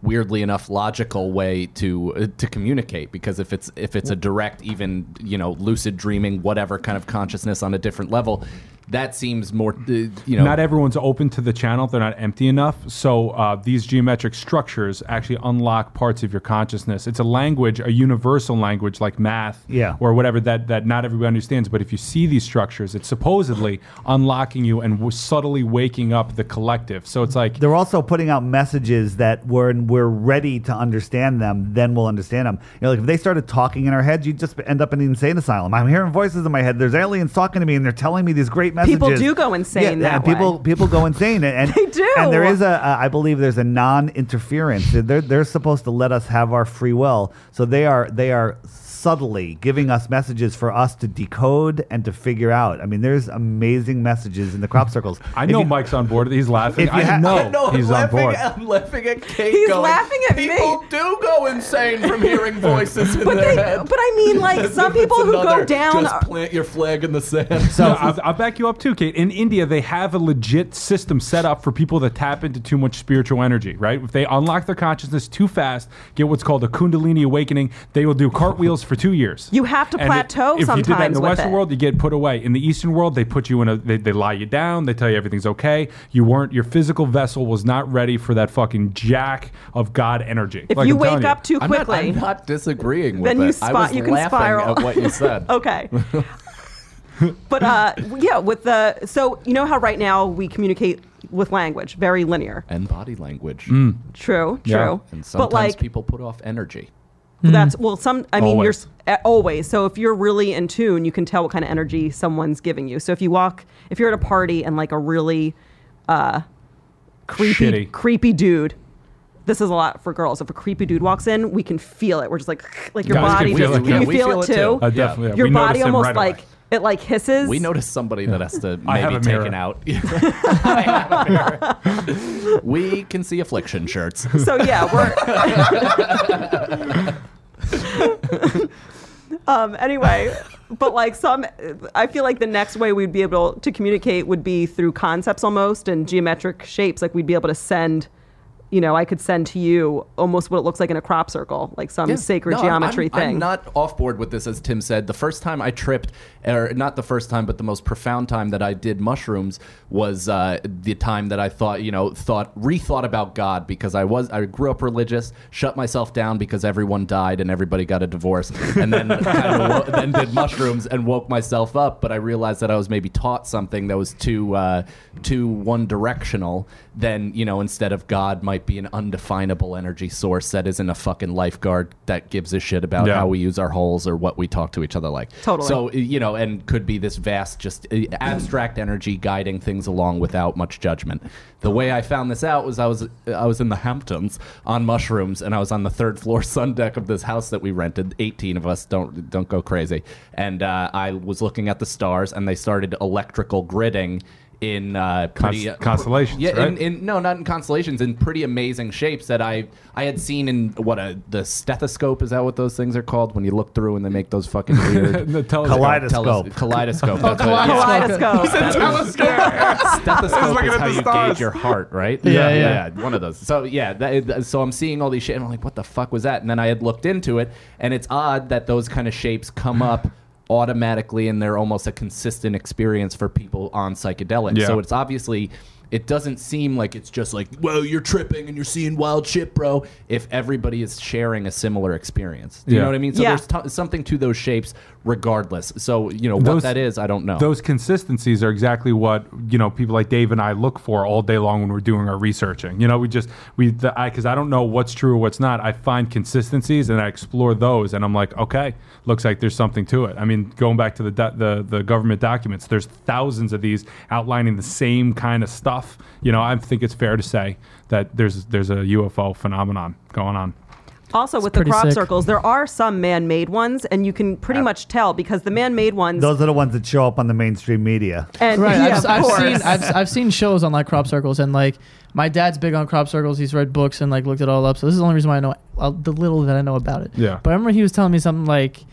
weirdly enough logical way to uh, to communicate because if it's if it's a direct, even you know, lucid dreaming, whatever kind of consciousness on a different level, that seems more uh, you know. not everyone's open to the channel they're not empty enough so uh, these geometric structures actually unlock parts of your consciousness it's a language a universal language like math Yeah. or whatever that, that not everybody understands but if you see these structures it's supposedly unlocking you and w- subtly waking up the collective so it's like they're also putting out messages that when we're ready to understand them, then we'll understand them. You know, like if they started talking in our heads, you'd just end up in an insane asylum. I'm hearing voices in my head. There's aliens talking to me, and they're telling me these great messages. People do go insane Yeah, that people way. people go insane, and They do. And there is a, a I believe there's a non-interference. They're they're supposed to let us have our free will, so they are they are subtly giving us messages for us to decode and to figure out. I mean, there's amazing messages in the crop circles. I If know you- Mike's on board. He's laughing. If you I ha- know I No, he's I'm on laughing, board. I'm laughing at Kate. He's going, laughing at me. People do go insane from hearing voices in but, their they, head. but I mean, like some people who go down. Just plant your flag in the sand. So I'll, I'll back you up too, Kate. In India, they have a legit system set up for people that tap into too much spiritual energy, right? If they unlock their consciousness too fast, get what's called a Kundalini awakening, they will do cartwheels for two years. You have to And plateau If you did that in the Western it. world, you get put away. In the Eastern world, they put you in a, they, they lie you down, they tell you everything's okay. You weren't, your physical vessel was not ready for that fucking jack of God energy. if Like you I'm telling wake up too I'm not, quickly, I'm not disagreeing with Then you it. I spi- was you can laughing spiral. at what you said. okay. but uh, yeah, with the so you know how right now we communicate with language, very linear. And body language. True, true. Yeah. And sometimes But like people put off energy. That's well, some. I mean, Always. you're s- always. So if you're really in tune, you can tell what kind of energy someone's giving you. So if you walk, if you're at a party and like a really uh, creepy, Shitty. creepy dude. This is a lot for girls. If a creepy dude walks in, we can feel it. We're just like, like your Guys can body. feel just- it, can yeah. you We feel, it too? Uh, definitely. yeah. Your We body him almost right away. like it like hisses. We noticed somebody that has to I have maybe a mirror. taken out. I have a mirror. we can see affliction shirts. So yeah, we're. um. Anyway, but like some, I feel like the next way we'd be able to communicate would be through concepts almost and geometric shapes. Like we'd be able to send. You know, I could send to you almost what it looks like in a crop circle, like some Yeah. sacred No, I'm- geometry I'm, thing. I'm not off board with this, as Tim said. The first time I tripped, or not the first time, but the most profound time that I did mushrooms was uh, the time that I thought, you know, thought rethought about God because I was I grew up religious, shut myself down because everyone died and everybody got a divorce, and then wo- then did mushrooms and woke myself up. But I realized that I was maybe taught something that was too uh, too one directional. Then you know, instead of God, might might be an undefinable energy source that isn't a fucking lifeguard that gives a shit about Yeah. how we use our holes or what we talk to each other like. Totally. So you know, and could be this vast, just uh, abstract energy guiding things along without much judgment. The way I found this out was I was I was in the Hamptons on mushrooms, and I was on the third floor sun deck of this house that we rented. Eighteen of us. Don't don't go crazy. And uh, I was looking at the stars, and they started electrical gridding. In uh, pretty Cons- constellations, yeah. right? In, in no, not in constellations. In pretty amazing shapes that I I had seen in what a the stethoscope is that what those things are called when you look through and they make those fucking weird the telescope. Kaleidoscope. Teles- kaleidoscope. That's what, yeah. Kaleidoscope. Stethoscope looking is how you stars. gauge your heart, right? Yeah, yeah. one of those. So yeah, that, so I'm seeing all these shit, and I'm like, what the fuck was that? And then I had looked into it, and it's odd that those kind of shapes come up automatically, and they're almost a consistent experience for people on psychedelics. Yeah. So it's obviously. It doesn't seem like it's just like, well, you're tripping and you're seeing wild shit, bro. If everybody is sharing a similar experience, do you Yeah. know what I mean? So Yeah. there's t- something to those shapes, regardless. So you know what Those- that is, I don't know. Those consistencies are exactly what you know people like Dave and I look for all day long when we're doing our researching. You know, we just we the, I because I don't know what's true or what's not. I find consistencies and I explore those, and I'm like, okay, looks like there's something to it. I mean, going back to the do- the the government documents, there's thousands of these outlining the same kind of stuff. You know, I think it's fair to say that there's there's a UFO phenomenon going on. Also, with the pretty crop sick. circles, there are some man-made ones, and you can pretty much tell because the man-made ones. Those are the ones that show up on the mainstream media. and Right. yeah, I've, of I've course. seen I've, I've seen shows on like crop circles and like my dad's big on crop circles. He's read books and like looked it all up. So this is the only reason why I know uh, the little that I know about it. Yeah. But I remember he was telling me something like.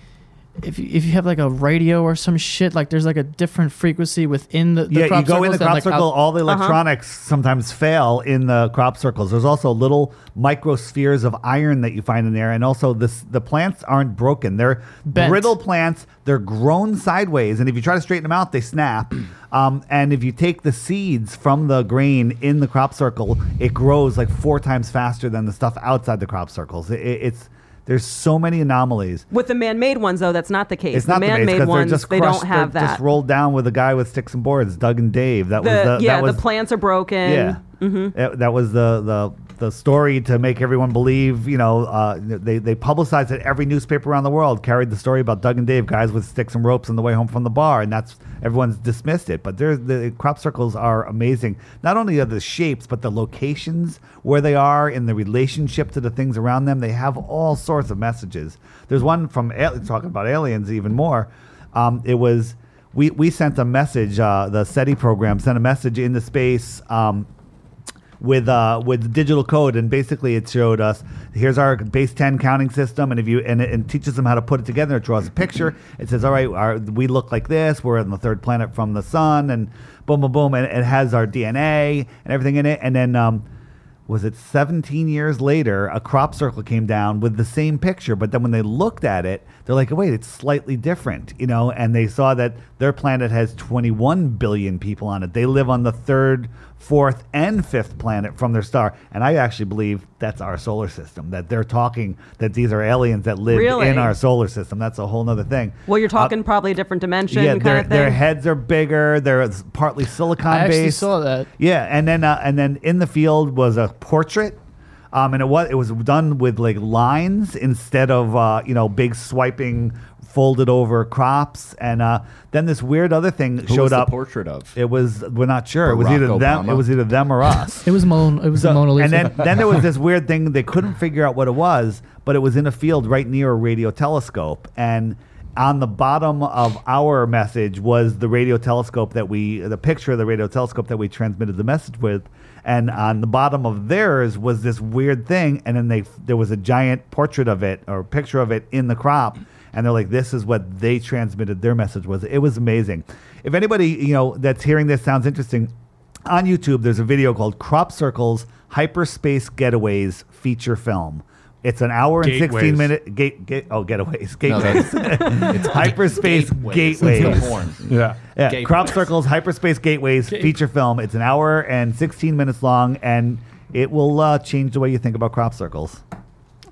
If you, if you have like a radio or some shit, like there's like a different frequency within the, the yeah, crop you go in the crop like, circle, out- all the electronics sometimes fail in the crop circles. There's also little microspheres of iron that you find in there, and also this the plants aren't broken. They're Bent. brittle plants. They're grown sideways, and if you try to straighten them out, they snap. Um, and if you take the seeds from the grain in the crop circle, it grows like four times faster than the stuff outside the crop circles. It, it- it's there's so many anomalies. With the man-made ones, though, that's not the case. It's not the, the man-made because they're ones, just they don't have that. Just rolled down with a guy with sticks and boards, Doug and Dave. That the, was the yeah, that was the plants are broken. yeah. That, that was the, the the story to make everyone believe. You know, uh, they they publicized it. Every newspaper around the world carried the story about Doug and Dave, guys with sticks and ropes on the way home from the bar, and that's everyone's dismissed it. But the crop circles are amazing. Not only are the shapes, but the locations where they are in the relationship to the things around them. They have all sorts of messages. There's one from talking about aliens even more. Um, it was we we sent a message. Uh, the SETI program sent a message into space. Um, with uh with digital code and basically it showed us here's our base 10 counting system and if you and it and teaches them how to put it together it draws a picture. It says all right our, we look like this we're on the third planet from the sun and boom boom boom and it has our dna and everything in it. And then um was it 17 years later a crop circle came down with the same picture but then when they looked at it they're like wait it's slightly different you know? And they saw that their planet has 21 billion people on it. They live on the third fourth and fifth planet from their star and i actually believe that's our solar system that they're talking that these are aliens that live Really? in our solar system that's a whole other thing Well, you're Uh, talking probably a different dimension yeah, kind their, of thing. their heads are bigger. They're partly silicon I actually based. saw that. Yeah, and then uh, and then in the field was a portrait, um, and it was it was done with like lines instead of uh, you know big swiping folded over crops, and uh, then this weird other thing Who showed was the up. portrait of? It was we're not sure. it was Barack either them. Obama? It was either them or us. It was Mon- It was the So- Mona Lisa. And then, then there was this weird thing they couldn't figure out what it was, but it was in a field right near a radio telescope. And on the bottom of our message was the radio telescope that we, the picture of the radio telescope that we transmitted the message with. And on the bottom of theirs was this weird thing, and then they there was a giant portrait of it or picture of it in the crop, and they're like, "This is what they transmitted their message was." It was amazing. If anybody you know that's hearing this sounds interesting, on YouTube, there's a video called Crop Circles Hyperspace Getaways feature film. It's an hour and 16 Gateways. minute gate, gate oh getaways No, gateways It's hyperspace gateways. gateways. It's. Yeah. yeah Gateways. Crop Circles Hyperspace Gateways feature film. It's an hour and 16 minutes long and it will uh, change the way you think about crop circles.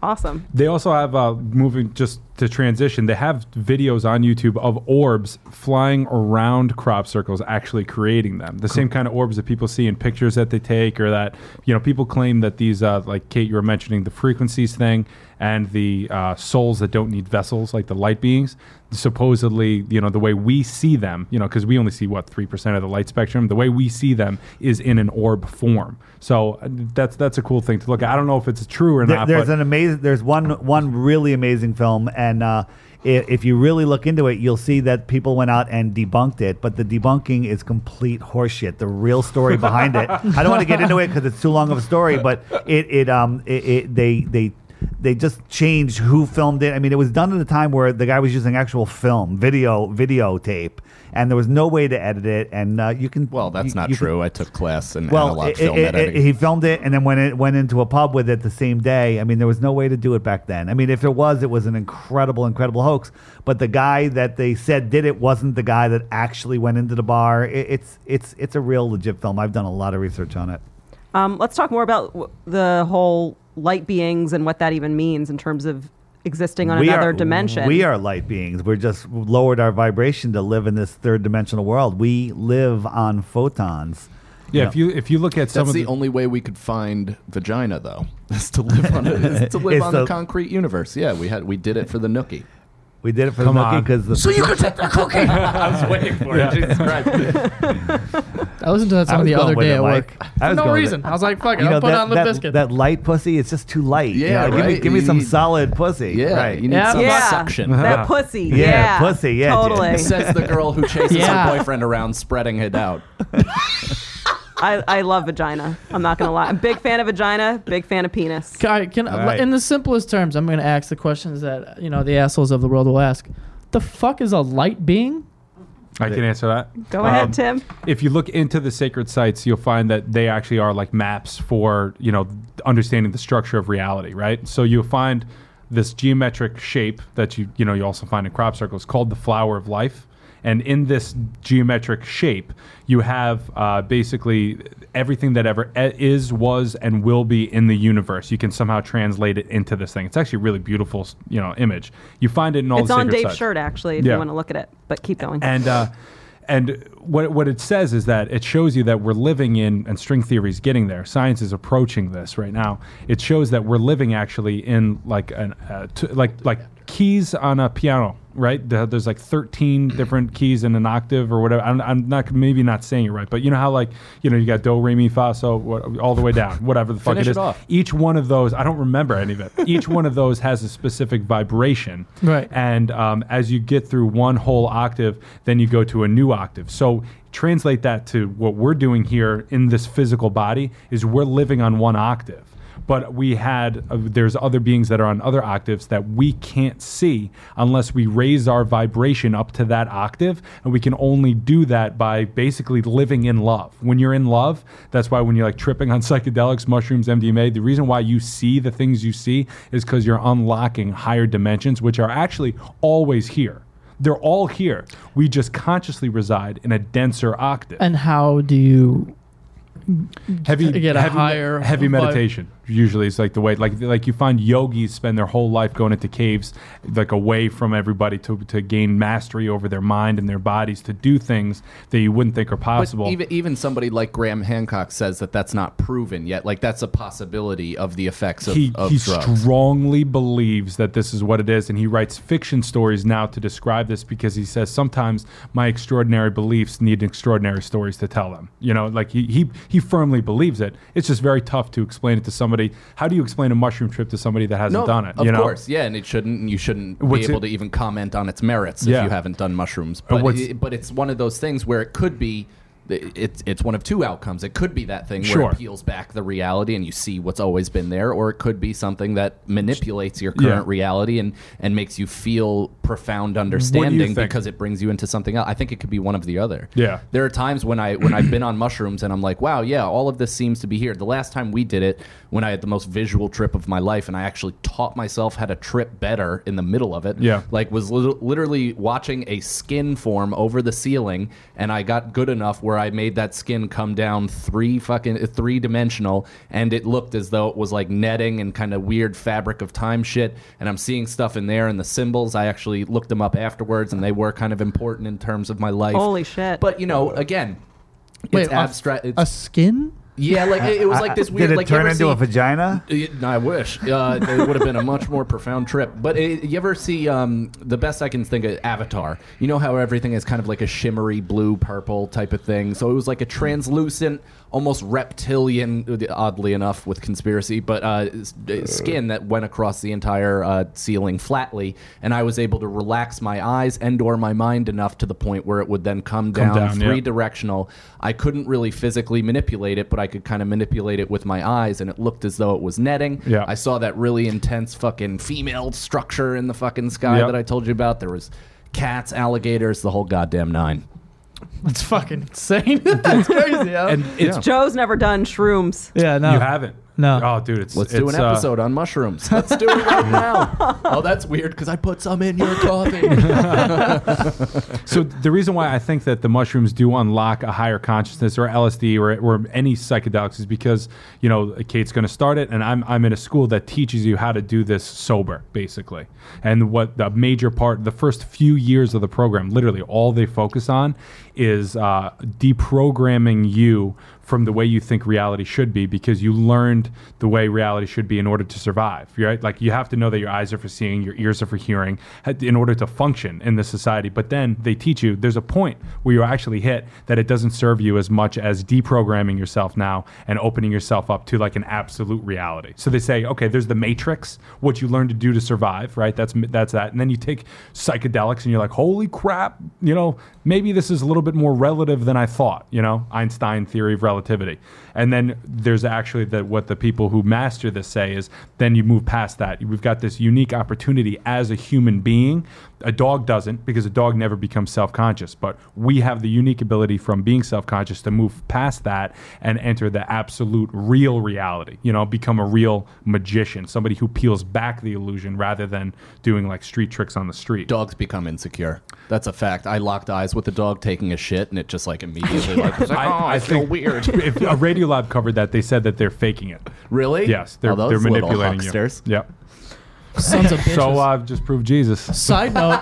awesome. They also have uh, moving just to transition, they have videos on YouTube of orbs flying around crop circles, actually creating them. The same kind of orbs that people see in pictures that they take, or that you know people claim that these, uh, like Kate, you were mentioning the frequencies thing and the uh, souls that don't need vessels, like the light beings. Supposedly, you know, the way we see them, you know, because we only see what three percent of the light spectrum. The way we see them is in an orb form. So uh, that's that's a cool thing to look at. I don't know if it's true or There- not. there's but an amazing. There's one one really amazing film, and uh, i- if you really look into it, you'll see that people went out and debunked it. But the debunking is complete horseshit. The real story behind it. I don't want to get into it because it's too long of a story. But it it um it, it they they. They just changed who filmed it. I mean, it was done at a time where the guy was using actual film, video, videotape, and there was no way to edit it. And uh, you can Well, that's you- not you can- true. I took class in well, analog it- film it- it- he filmed it and then went it went into a pub with it the same day. I mean, there was no way to do it back then. I mean, if it was, it was an incredible, incredible hoax. But the guy that they said did it wasn't the guy that actually went into the bar. It, it's it's it's a real legit film. I've done a lot of research on it. Um, let's talk more about the whole light beings and what that even means in terms of existing on We another are, dimension. We are light beings. We're just lowered our vibration to live in this third dimensional world. We live on photons. yeah, know. if you if you look at some That's of the, the, only way we could find vagina, though, is to live on a, is to live on the- the concrete universe. Yeah, we had we did it for the Nookie. We did it for Come the on. Nookie because the So you could take the cookie. I was waiting for it. Jesus Christ. I listened to that song was the going other with day it, at Mike. work. I For was no going with reason. it. I was like, fuck it, you know I'll put that, on Limp that, Bizkit. that light pussy is just too light. You Yeah, know, give me right? give me some You- solid pussy. Yeah, right. you need Yeah, some Yeah. suction. Uh-huh. that pussy. Yeah, Yeah, pussy, yeah, totally. Says the girl who chases Yeah. her boyfriend around, spreading it out. I, I love vagina. I'm not gonna lie. I'm a big fan of vagina. Big fan of penis. Can, can All right. in the simplest terms, I'm going to ask the questions that you know the assholes of the world will ask. The fuck is a light being? I can answer that. Go Um, ahead, Tim. if you look into the sacred sites, you'll find that they actually are like maps for you know understanding the structure of reality, right? So you'll find this geometric shape that you you know you also find in crop circles called the flower of life, and in this geometric shape, you have uh, basically everything that ever is, was, and will be in the universe. You can somehow translate it into this thing. It's actually a really beautiful, you know, image. You find it in all It's the on Dave's sites. shirt actually, if Yeah. you want to look at it. But keep going. And uh, and what what it says is that it shows you that we're living in, and string theory is getting there. Science is approaching this right now. It shows that we're living actually in like an uh, t- like like keys on a piano, right? There's like 13 different keys in an octave or whatever. I'm, I'm not maybe not saying it right, but you know how like you know you got do re mi fa so what, all the way down, whatever the fuck Finish it it is. off. Each one of those, I don't remember any of it. Each one of those has a specific vibration, Right. and um, as you get through one whole octave, then you go to a new octave. So translate that to what we're doing here in this physical body is we're living on one octave. But we had uh, there's other beings that are on other octaves that we can't see unless we raise our vibration up to that octave, and we can only do that by basically living in love. When you're in love, that's why when you're like tripping on psychedelics, mushrooms, MDMA, the reason why you see the things you see is because you're unlocking higher dimensions, which are actually always here. They're all here. We just consciously reside in a denser octave. And how do you heavy, get a heavy, higher heavy meditation. Usually, it's like the way, like like you find yogis spend their whole life going into caves, like away from everybody to to gain mastery over their mind and their bodies to do things that you wouldn't think are possible. But even even somebody like Graham Hancock says that that's not proven yet. Like that's a possibility of the effects of, he, of he drugs. strongly believes that this is what it is, and he writes fiction stories now to describe this because he says sometimes my extraordinary beliefs need extraordinary stories to tell them. You know, like he he, he firmly believes it. It's just very tough to explain it to somebody. How do you explain a mushroom trip to somebody that hasn't no, done it? Of you know? course, yeah, and it shouldn't. You shouldn't What's be able it- to even comment on its merits Yeah. if you haven't done mushrooms. But it, but it's one of those things where it could be. It's it's one of two outcomes. It could be that thing where it peels back the reality and you see what's always been there, or it could be something that manipulates your current Yeah. reality and and makes you feel profound understanding because it brings you into something else. I think it could be one of the other. Yeah. There are times when I when I've been on mushrooms and I'm like, wow, yeah, all of this seems to be here. The last time we did it, when I had the most visual trip of my life, and I actually taught myself how to trip better in the middle of it. Yeah. like was lit- literally watching a skin form over the ceiling, and I got good enough where I made that skin come down three fucking three dimensional, and it looked as though it was like netting and kind of weird fabric of time shit. And I'm seeing stuff in there, and the symbols. I actually looked them up afterwards, and they were kind of important in terms of my life. Holy shit. But you know, again, Wait, it's a- abstract. A It's, skin? Yeah, like it, it was like this weird. Did it like turn into see- a vagina? uh, I wish uh, it would have been a much more profound trip. But uh you ever see um, the best I can think of Avatar? You know how everything is kind of like a shimmery blue purple type of thing. So it was like a translucent, almost reptilian, oddly enough, with conspiracy, but uh, uh, skin that went across the entire uh, ceiling flatly, and I was able to relax my eyes and/or my mind enough to the point where it would then come Come down, down, yeah. three directional. I couldn't really physically manipulate it, but I could kind of manipulate it with my eyes, and it looked as though it was netting. Yeah. I saw that really intense fucking female structure in the fucking sky Yep. that I told you about. There was cats, alligators, the whole goddamn nine. That's fucking insane. That's crazy. yo. And it's Joe's never done shrooms. yeah, no. you haven't. No. Oh, dude, it's Let's do it's, an uh, episode on mushrooms. Let's do it right now. Oh, that's weird because I put some in your coffee. So the reason why I think that the mushrooms do unlock a higher consciousness or LSD or, or any psychedelics is because you know Kate's going to start it, and I'm I'm in a school that teaches you how to do this sober, basically. And what the major part, the first few years of the program, literally all they focus on is uh, deprogramming you from the way you think reality should be because you learned the way reality should be in order to survive right? Like you have to know that your eyes are for seeing your ears are for hearing in order to function in this society. But then they teach you there's a point where you actually hit that it doesn't serve you as much as deprogramming yourself now and opening yourself up to like an absolute reality. So they say okay there's the matrix what you learn to do to survive right? That's that's that. And then you take psychedelics and you're like holy crap you know maybe this is a little bit more relative than I thought, you know, Einstein theory of relativity. And then there's actually that what the people who master this say is then you move past that. We've got this unique opportunity as a human being. A dog doesn't because a dog never becomes self-conscious, but we have the unique ability from being self-conscious to move past that and enter the absolute real reality. You know, become a real magician, somebody who peels back the illusion rather than doing like street tricks on the street. Dogs become insecure. That's a fact. I locked eyes with a dog taking a shit, and it just like immediately like, was like oh, I, feel weird. if a Radiolab covered that, they said that they're faking it. Really? Yes, they're, oh, those they're little manipulating hucksters. you. Yep. Sons of bitches. So I've just proved Jesus. side note.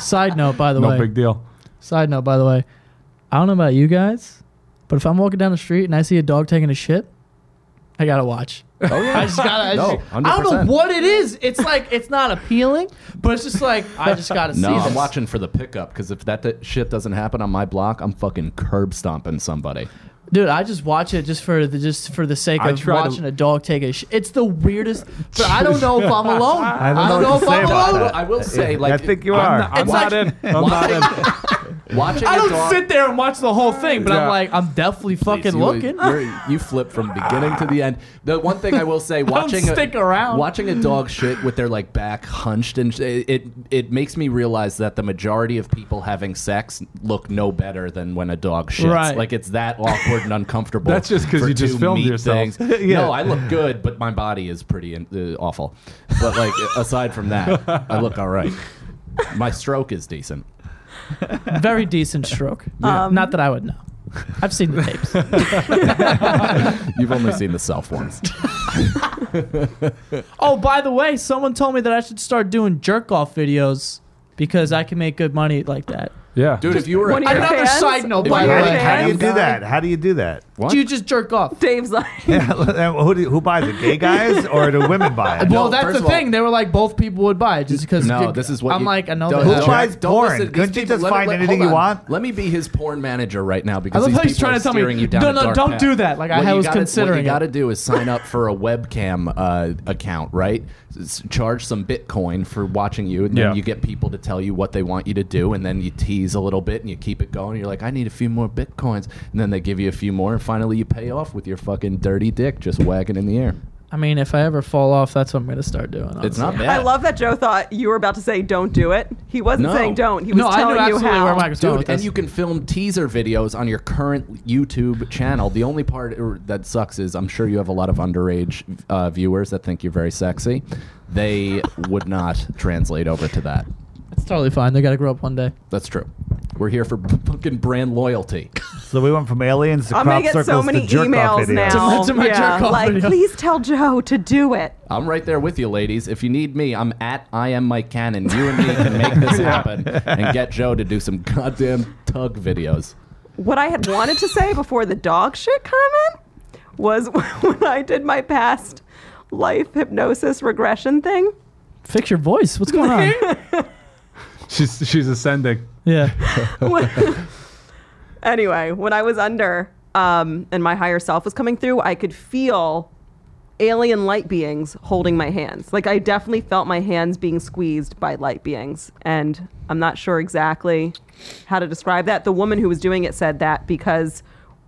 side note, by the No way. No big deal. Side note, by the way. I don't know about you guys, but if I'm walking down the street and I see a dog taking a shit, I gotta watch. Oh yeah. I just gotta. I, No, just- I don't know what it is. It's like it's not appealing, but it's just like I just gotta see No. I'm watching for the pickup because if that, that shit doesn't happen on my block, I'm fucking curb stomping somebody. Dude, I just watch it just for the just for the sake I of try to- watching a dog take a shit. It's the weirdest. But I don't know if I'm alone. I don't know know, what if say I'm about alone. that. I will say, like, I think you I'm are. not, I'm It's not like- in. I'm not in. watching I a don't dog. sit there and watch the whole thing, but Yeah. I'm like, I'm definitely fucking you, looking. you're- you flip from beginning to the end. The one thing I will say, watching stick a, around. watching a dog shit with their like back hunched, and sh- it it makes me realize that the majority of people having sex look no better than when a dog shits. Right. Like it's that awkward and uncomfortable. That's just because you just two filmed yourself. things. Yeah. No, I look good, but my body is pretty uh, awful. But like aside from that, I look all right. My stroke is decent. Very decent stroke. Um, Not that I would know. I've seen the tapes. You've only seen the self ones. oh, by the way, someone told me that I should start doing jerk off videos because I can make good money like that. Yeah. Dude, if you were One of your Another fans? side note, by the How, way. do- how do you do that? How do you do that? What? Do you just jerk off? Dave's like, Yeah, who, do, who buys it? Gay guys or do women buy it? Well, No, that's first the of all- thing. They were like, both people would buy it just because. No, this is what I'm you- like, I know Don't- that. Who don't- buys don't porn? listen. These Couldn't you people- just let me- find let- anything hold you on. want? Let me be his porn manager right now I because love these how he's people trying are to tell me, steering you down no, a no, dark don't path. do that. Like, I What you was gotta- considering What it. you got to do is sign up for a webcam uh, account, right? S- charge some Bitcoin for watching you, and then you get people to tell you what they want you to do, and then you tease a little bit and you keep it going. You're like, I need a few more Bitcoins, and then they give you a few more, and finally you pay off with your fucking dirty dick just wagging in the air. I mean, if I ever fall off, that's what I'm gonna start doing. It's not bad. I love that Joe thought you were about to say don't do it. He wasn't No. saying don't. He was No, I knew telling you absolutely how. where Mike was Dude, with and this. you can film teaser videos on your current YouTube channel. The only part er, that sucks is I'm sure you have a lot of underage uh, viewers that think you're very sexy. They would not translate over to that. It's totally fine. They got to grow up one day. That's true. We're here for fucking brand loyalty. So we went from aliens to I'm crop gonna get circles so many to jerk off emails videos. now. To- to my yeah, jerk off like, video. please tell Joe to do it. I'm right there with you, ladies. If you need me, I'm at I am Mike Cannon. You and me can make this happen and get Joe to do some goddamn tug videos. What I had wanted to say before the dog shit comment was when I did my past life hypnosis regression thing. Fix your voice. What's going on? She's she's ascending. yeah. anyway, when I was under um, and my higher self was coming through, I could feel alien light beings holding my hands. Like I definitely felt my hands being squeezed by light beings. And I'm not sure exactly how to describe that. The woman who was doing it said that because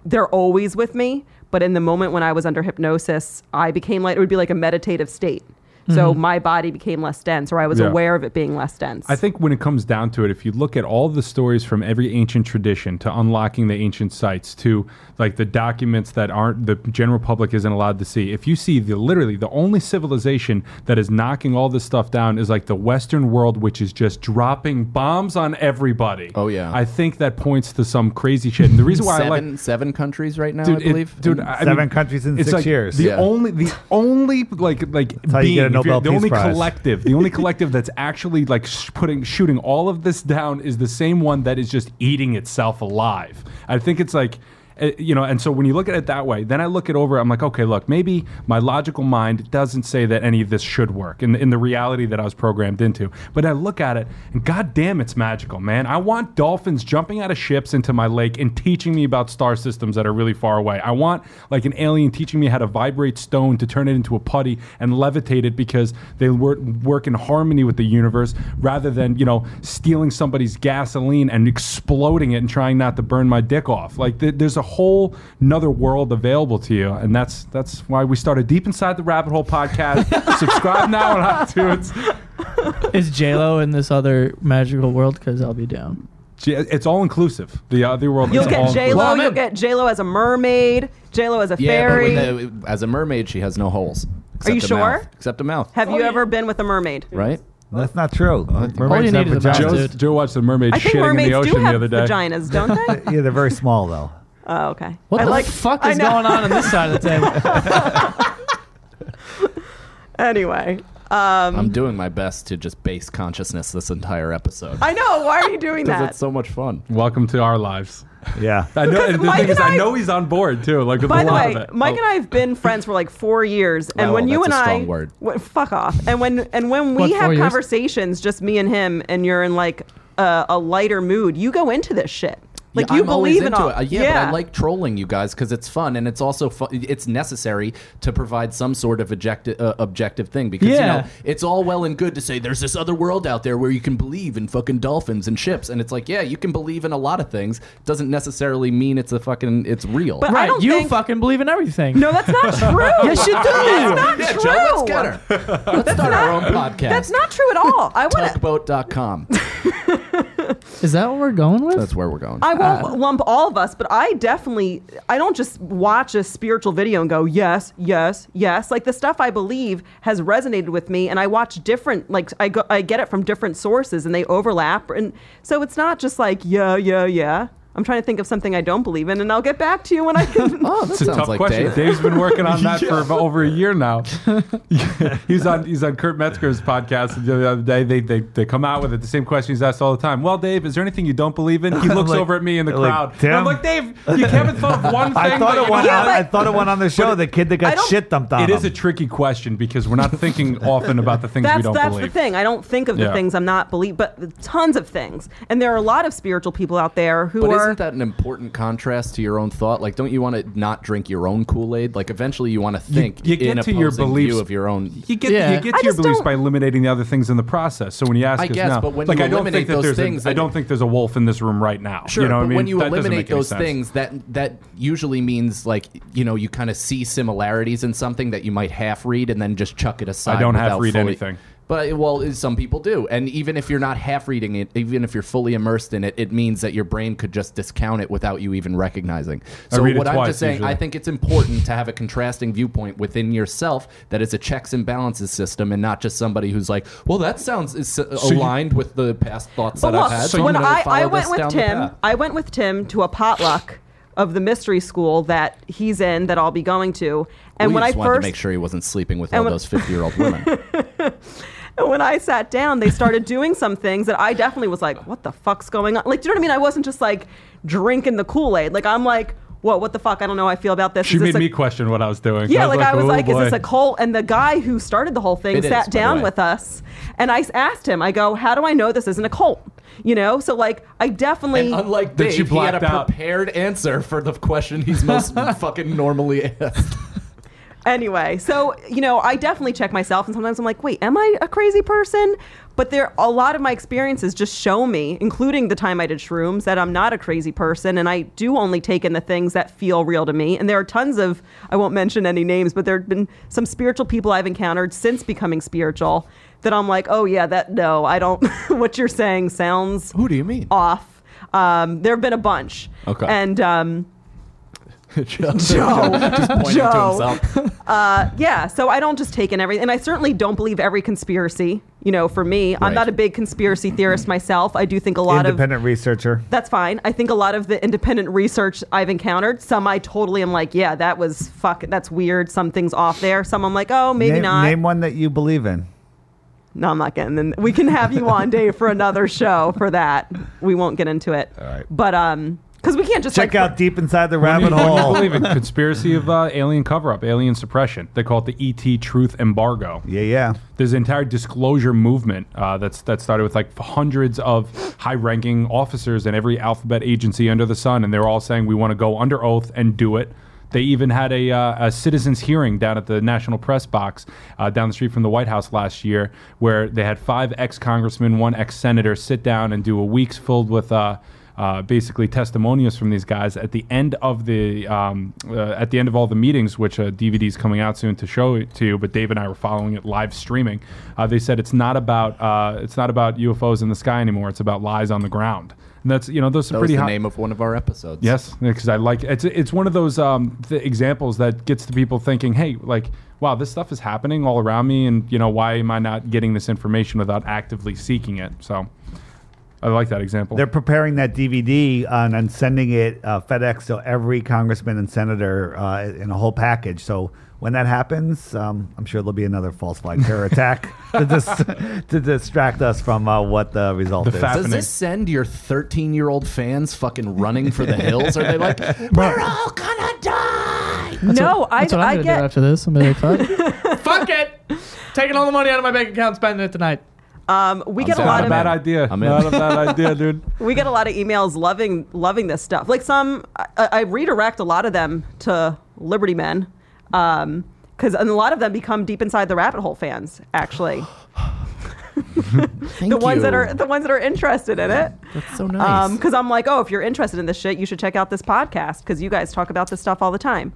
they're always with me, but in the moment when I was under hypnosis, I became light. it would be like a meditative state. So mm-hmm. my body became less dense, or I was Yeah. aware of it being less dense. I think when it comes down to it, if you look at all the stories from every ancient tradition to unlocking the ancient sites to like the documents that aren't the general public isn't allowed to see, if you see the literally the only civilization that is knocking all this stuff down is like the Western world, which is just dropping bombs on everybody. Oh, yeah. I think that points to some crazy shit. And the reason why I like seven, seven countries right now, dude, I it- believe. dude, I Seven mean, countries in it's six like years. The Yeah. only, the only like like how you being, get a if you're- Nobel the Peace only Prize. collective, the only collective that's actually like sh- putting shooting all of this down is the same one that is just eating itself alive. I think it's like. Uh, You know, and so when you look at it that way, then I look it over. I'm like, okay, look, maybe my logical mind doesn't say that any of this should work in, in the reality that I was programmed into. But I look at it, and god damn, it's magical, man. I want dolphins jumping out of ships into my lake and teaching me about star systems that are really far away. I want like an alien teaching me how to vibrate stone to turn it into a putty and levitate it because they work, work in harmony with the universe rather than, you know, stealing somebody's gasoline and exploding it and trying not to burn my dick off. Like th- there's a whole another world available to you. And that's that's why we started Deep Inside the Rabbit Hole podcast. Subscribe now on iTunes. Is J Lo in this other magical world? Because I'll be down. It's all inclusive. The other world You'll is get all J Lo. You'll get J Lo as a mermaid. J Lo as a yeah, but fairy. with the, as a mermaid, she has no holes. Are you except a mouth. sure? Except a mouth. Have oh, you ever been with a mermaid? right? That's not true. All Mermaids you have need is a vaginas. mouse, Joe's, dude. Joe watched the mermaid I think shitting in mermaids the ocean do the have other day. vaginas, don't they? Yeah, they're very small though. Oh, okay. What I the like, fuck I is going on on this side of the table? Anyway, um, I'm doing my best to just base consciousness this entire episode. I know. Why are you doing Because that? it's so much fun. Welcome to our lives. Yeah. I know. And the Mike thing is, and I I- know he's on board too. Like By a the lot way, of it. Mike Oh. and I have been friends for like four years, and Wow, when you and a I, strong word. Wh- fuck off, and when and when we What, have four years? conversations, just me and him, and you're in like a, a lighter mood, you go into this shit. Like Yeah, you I'm always believe in into all. it. Uh, yeah, but I like trolling you guys because it's fun and it's also fu- it's necessary to provide some sort of objective uh, objective thing because you know it's all well and good to say there's this other world out there where you can believe in fucking dolphins and ships and it's like yeah you can believe in a lot of things doesn't necessarily mean it's a fucking it's real. But I right, don't you think- fucking believe in everything. No, that's not true. Yes, you do. That's not yeah, true. Joe, let's get her. Let's start our own podcast. That's not true at all. I want to. Tugboat.com. Is that what we're going with? That's where we're going. I uh, won't lump all of us, but I definitely I don't just watch a spiritual video and go yes, yes, yes. Like the stuff I believe has resonated with me, and I watch different like I go I get it from different sources, and they overlap, and so it's not just like yeah, yeah, yeah. I'm trying to think of something I don't believe in, and I'll get back to you when I can. oh, that a sounds tough like question. Dave. Dave's been working on that for about over a year now. he's on he's on Kurt Metzger's podcast the other day. They, they they come out with it. The same question he's asked all the time. Well, Dave, is there anything you don't believe in? He looks Like- over at me in the crowd. Tim? And I'm like, Dave, you haven't thought of one thing. I thought that it went. don't- on, but- I thought it went on the show. The kid that got shit dumped on It him. is a tricky question because we're not thinking often about the things we don't that's believe. That's the thing. I don't think of the Yeah. things I'm not believe, but tons of things. And there are a lot of spiritual people out there who But are. Isn't that an important contrast to your own thought? Like, don't you want to not drink your own Kool Aid? Like, eventually, you want to think you get in to your opposing beliefs- of your own. You get Yeah. you get I to your beliefs don't- by eliminating the other things in the process. So when you ask I us guess, now, but when like you I don't eliminate think that those there's things, a, I don't think there's a wolf in this room right now. Sure, you know what but I mean? when you That eliminate those sense. things, that that usually means like you know you kind of see similarities in something that you might half read and then just chuck it aside. I don't half without read fully- anything. But well, some people do, and even if you're not half reading it, even if you're fully immersed in it, it means that your brain could just discount it without you even recognizing. I So read it what I'm twice, just saying, usually. I think it's important to have a contrasting viewpoint within yourself that is a checks and balances system, and not just somebody who's like, well, that sounds is uh, you- aligned with the past thoughts that look, I've had. So when I'm gonna I, follow went this with down the Tim, path. I went with Tim to a potluck of the mystery school that he's in that I'll be going to. And we when I just wanted first to make sure he wasn't sleeping with all when- those 50 year old women. And when I sat down, they started doing some things that I definitely was like, what the fuck's going on? Like, do you know what I mean? I wasn't just like drinking the Kool Aid. Like, I'm like, what, what the fuck? I don't know how I feel about this. She Is this made a- me question what I was doing. Yeah, like, I was "Oh, like, is oh, this a cult? And the guy who started the whole thing It is, sat by the down way. with us, and I s- asked him, I go, how do I know this isn't a cult? You know, so like, I definitely. And unlike Then she Dave, he had a out. prepared answer for the question he's most fucking normally asked. Anyway, so you know, I definitely check myself, and sometimes I'm like, wait, am I a crazy person? But there, a lot of my experiences just show me, including the time I did shrooms, that I'm not a crazy person, and I do only take in the things that feel real to me. And there are tons of, I won't mention any names, but there have been some spiritual people I've encountered since becoming spiritual that I'm like, oh yeah, that no, I don't. what you're saying sounds Who do you mean? off. Um, there have been a bunch. Okay. And um, Joe. Joe. Just pointing Joe. to himself. yeah, so I don't just take in everything, and I certainly don't believe every conspiracy. You know, for me, I'm Right. not a big conspiracy theorist myself. I do think a lot of Independent researcher. that's fine. I think a lot of the independent research I've encountered, some I totally am like, yeah, that was fuck, that's weird. Something's off there. Some I'm like, oh, maybe name, not. Name one that you believe in. No, I'm not getting. Then we can have you on, Dave, for another show for that. We won't get into it. All right. But um, because we can't just Check like, out Deep Inside the What do you- Rabbit what do you Hole. believe in conspiracy of uh, alien cover up, alien suppression. They call it the ET truth embargo. Yeah, yeah. There's an entire disclosure movement uh, that's that started with like hundreds of high-ranking officers in every alphabet agency under the sun, and they're all saying we want to go under oath and do it. They even had a, uh, a citizens hearing down at the National Press Box uh, down the street from the White House last year, where they had five ex-congressmen, one ex-senator sit down and do a week's filled with. Uh, uh, basically testimonials from these guys at the end of the um, uh, at the end of all the meetings, which uh, DVD is coming out soon to show it to you. But Dave and I were following it live streaming. Uh, they said it's not about uh, it's not about UFOs in the sky anymore. It's about lies on the ground. And that's you know those are That was pretty the hot. name of one of our episodes. Yes, because I like it's it's one of those um, th- examples that gets the people thinking, hey, like, wow, this stuff is happening all around me, and you know, why am I not getting this information without actively seeking it? So, I like that example. They're preparing that DVD on, and sending it uh, FedEx to every congressman and senator uh, in a whole package. So when that happens, um, I'm sure there'll be another false flag terror attack to, dis- to distract us from uh, what the result The is. fa- Does this send your 13 year old fans fucking running for the hills? Are they like, we're all gonna die? no, I, That's what I'm I gonna get. do after this. I'm gonna be like, fuck, fuck it, taking all the money out of my bank account, spending it tonight. Um, we get a lot not a of bad in. idea. I'm in. Not a bad idea, dude. we get a lot of emails loving loving this stuff. Like some, I, I redirect a lot of them to Liberty Men, because and a lot of them become deep inside the rabbit hole fans. Actually, the ones that are the ones that are interested in it. That's so nice. Because I'm like, oh, if you're interested in this shit, you should check out this podcast because you guys talk about this stuff all the time.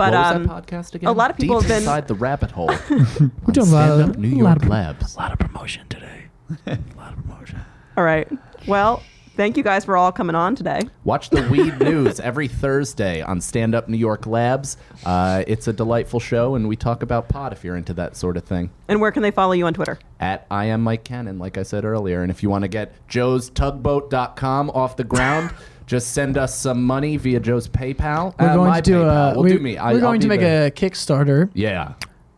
But what was um, that podcast again? a lot of people Deep have been- inside the rabbit hole. We're doing a lot Stand of Up New a lot York of, Labs. a lot of promotion today. a lot of promotion. all right. Well, thank you guys for all coming on today. Watch the Weed News every Thursday on Stand Up New York Labs. Uh, it's a delightful show, and we talk about pot if you're into that sort of thing. And where can they follow you on Twitter? At I am Mike Cannon, like I said earlier. And if you want to get joe's tugboat.com off the ground, just send us some money via Joe's PayPal. We're Uh, going my to do PayPal. a. We'll we, do me. I, we're going to make the- a Kickstarter, Yeah.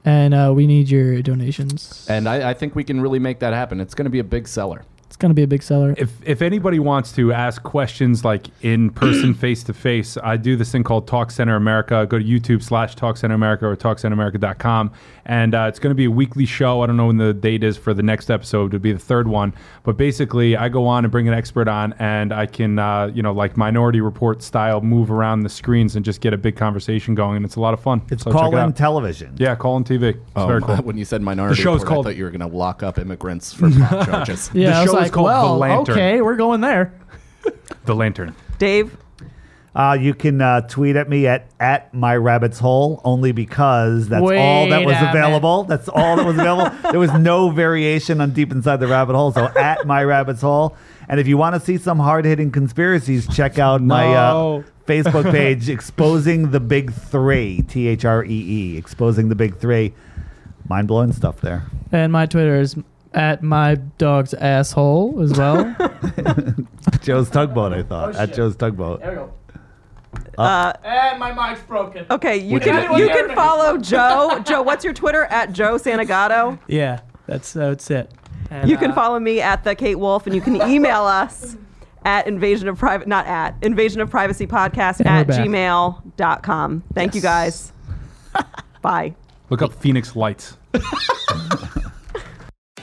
and uh, we need your donations. And I, I think we can really make that happen. It's going to be a big seller. It's gonna be a big seller. If if anybody wants to ask questions like in person, face to face, I do this thing called Talk Center America. Go to YouTube slash Talk Center America or TalkCenterAmerica.com, and uh, it's going to be a weekly show. I don't know when the date is for the next episode. It'll be the third one, but basically, I go on and bring an expert on, and I can, uh, you know, like Minority Report style, move around the screens and just get a big conversation going, and it's a lot of fun. It's So check it call in out. television. yeah, call in TV. It's Oh, very cool. when you said minority The show's report, called- I thought you were going to lock up immigrants for pot charges. yeah, the I was show is like, called The well, Lantern. okay, we're going there. The Lantern. Dave? Uh, you can uh, tweet at me at at my rabbit's hole only because that's all that was a minute. available. That's all that was available. there was no variation on deep inside the rabbit hole. So at my rabbit's hole. And if you want to see some hard hitting conspiracies, check out my uh, Facebook page, exposing the big three. T H R E E, exposing the big three. Mind blowing stuff there. And my Twitter is at my dog's asshole as well. Joe's tugboat. I thought Oh, at shit. Joe's tugboat. there we go. and my mic's broken. Okay, you Would can anyone you can follow Joe. Joe, what's your Twitter at Joe Santagato? Yeah, that's that's it. And, You can uh, follow me at the Kate Wolf, and you can email us at invasion of private not at invasion of privacy podcast And at we're back. gmail.com. Thank you guys. Bye. Look up Phoenix Lights.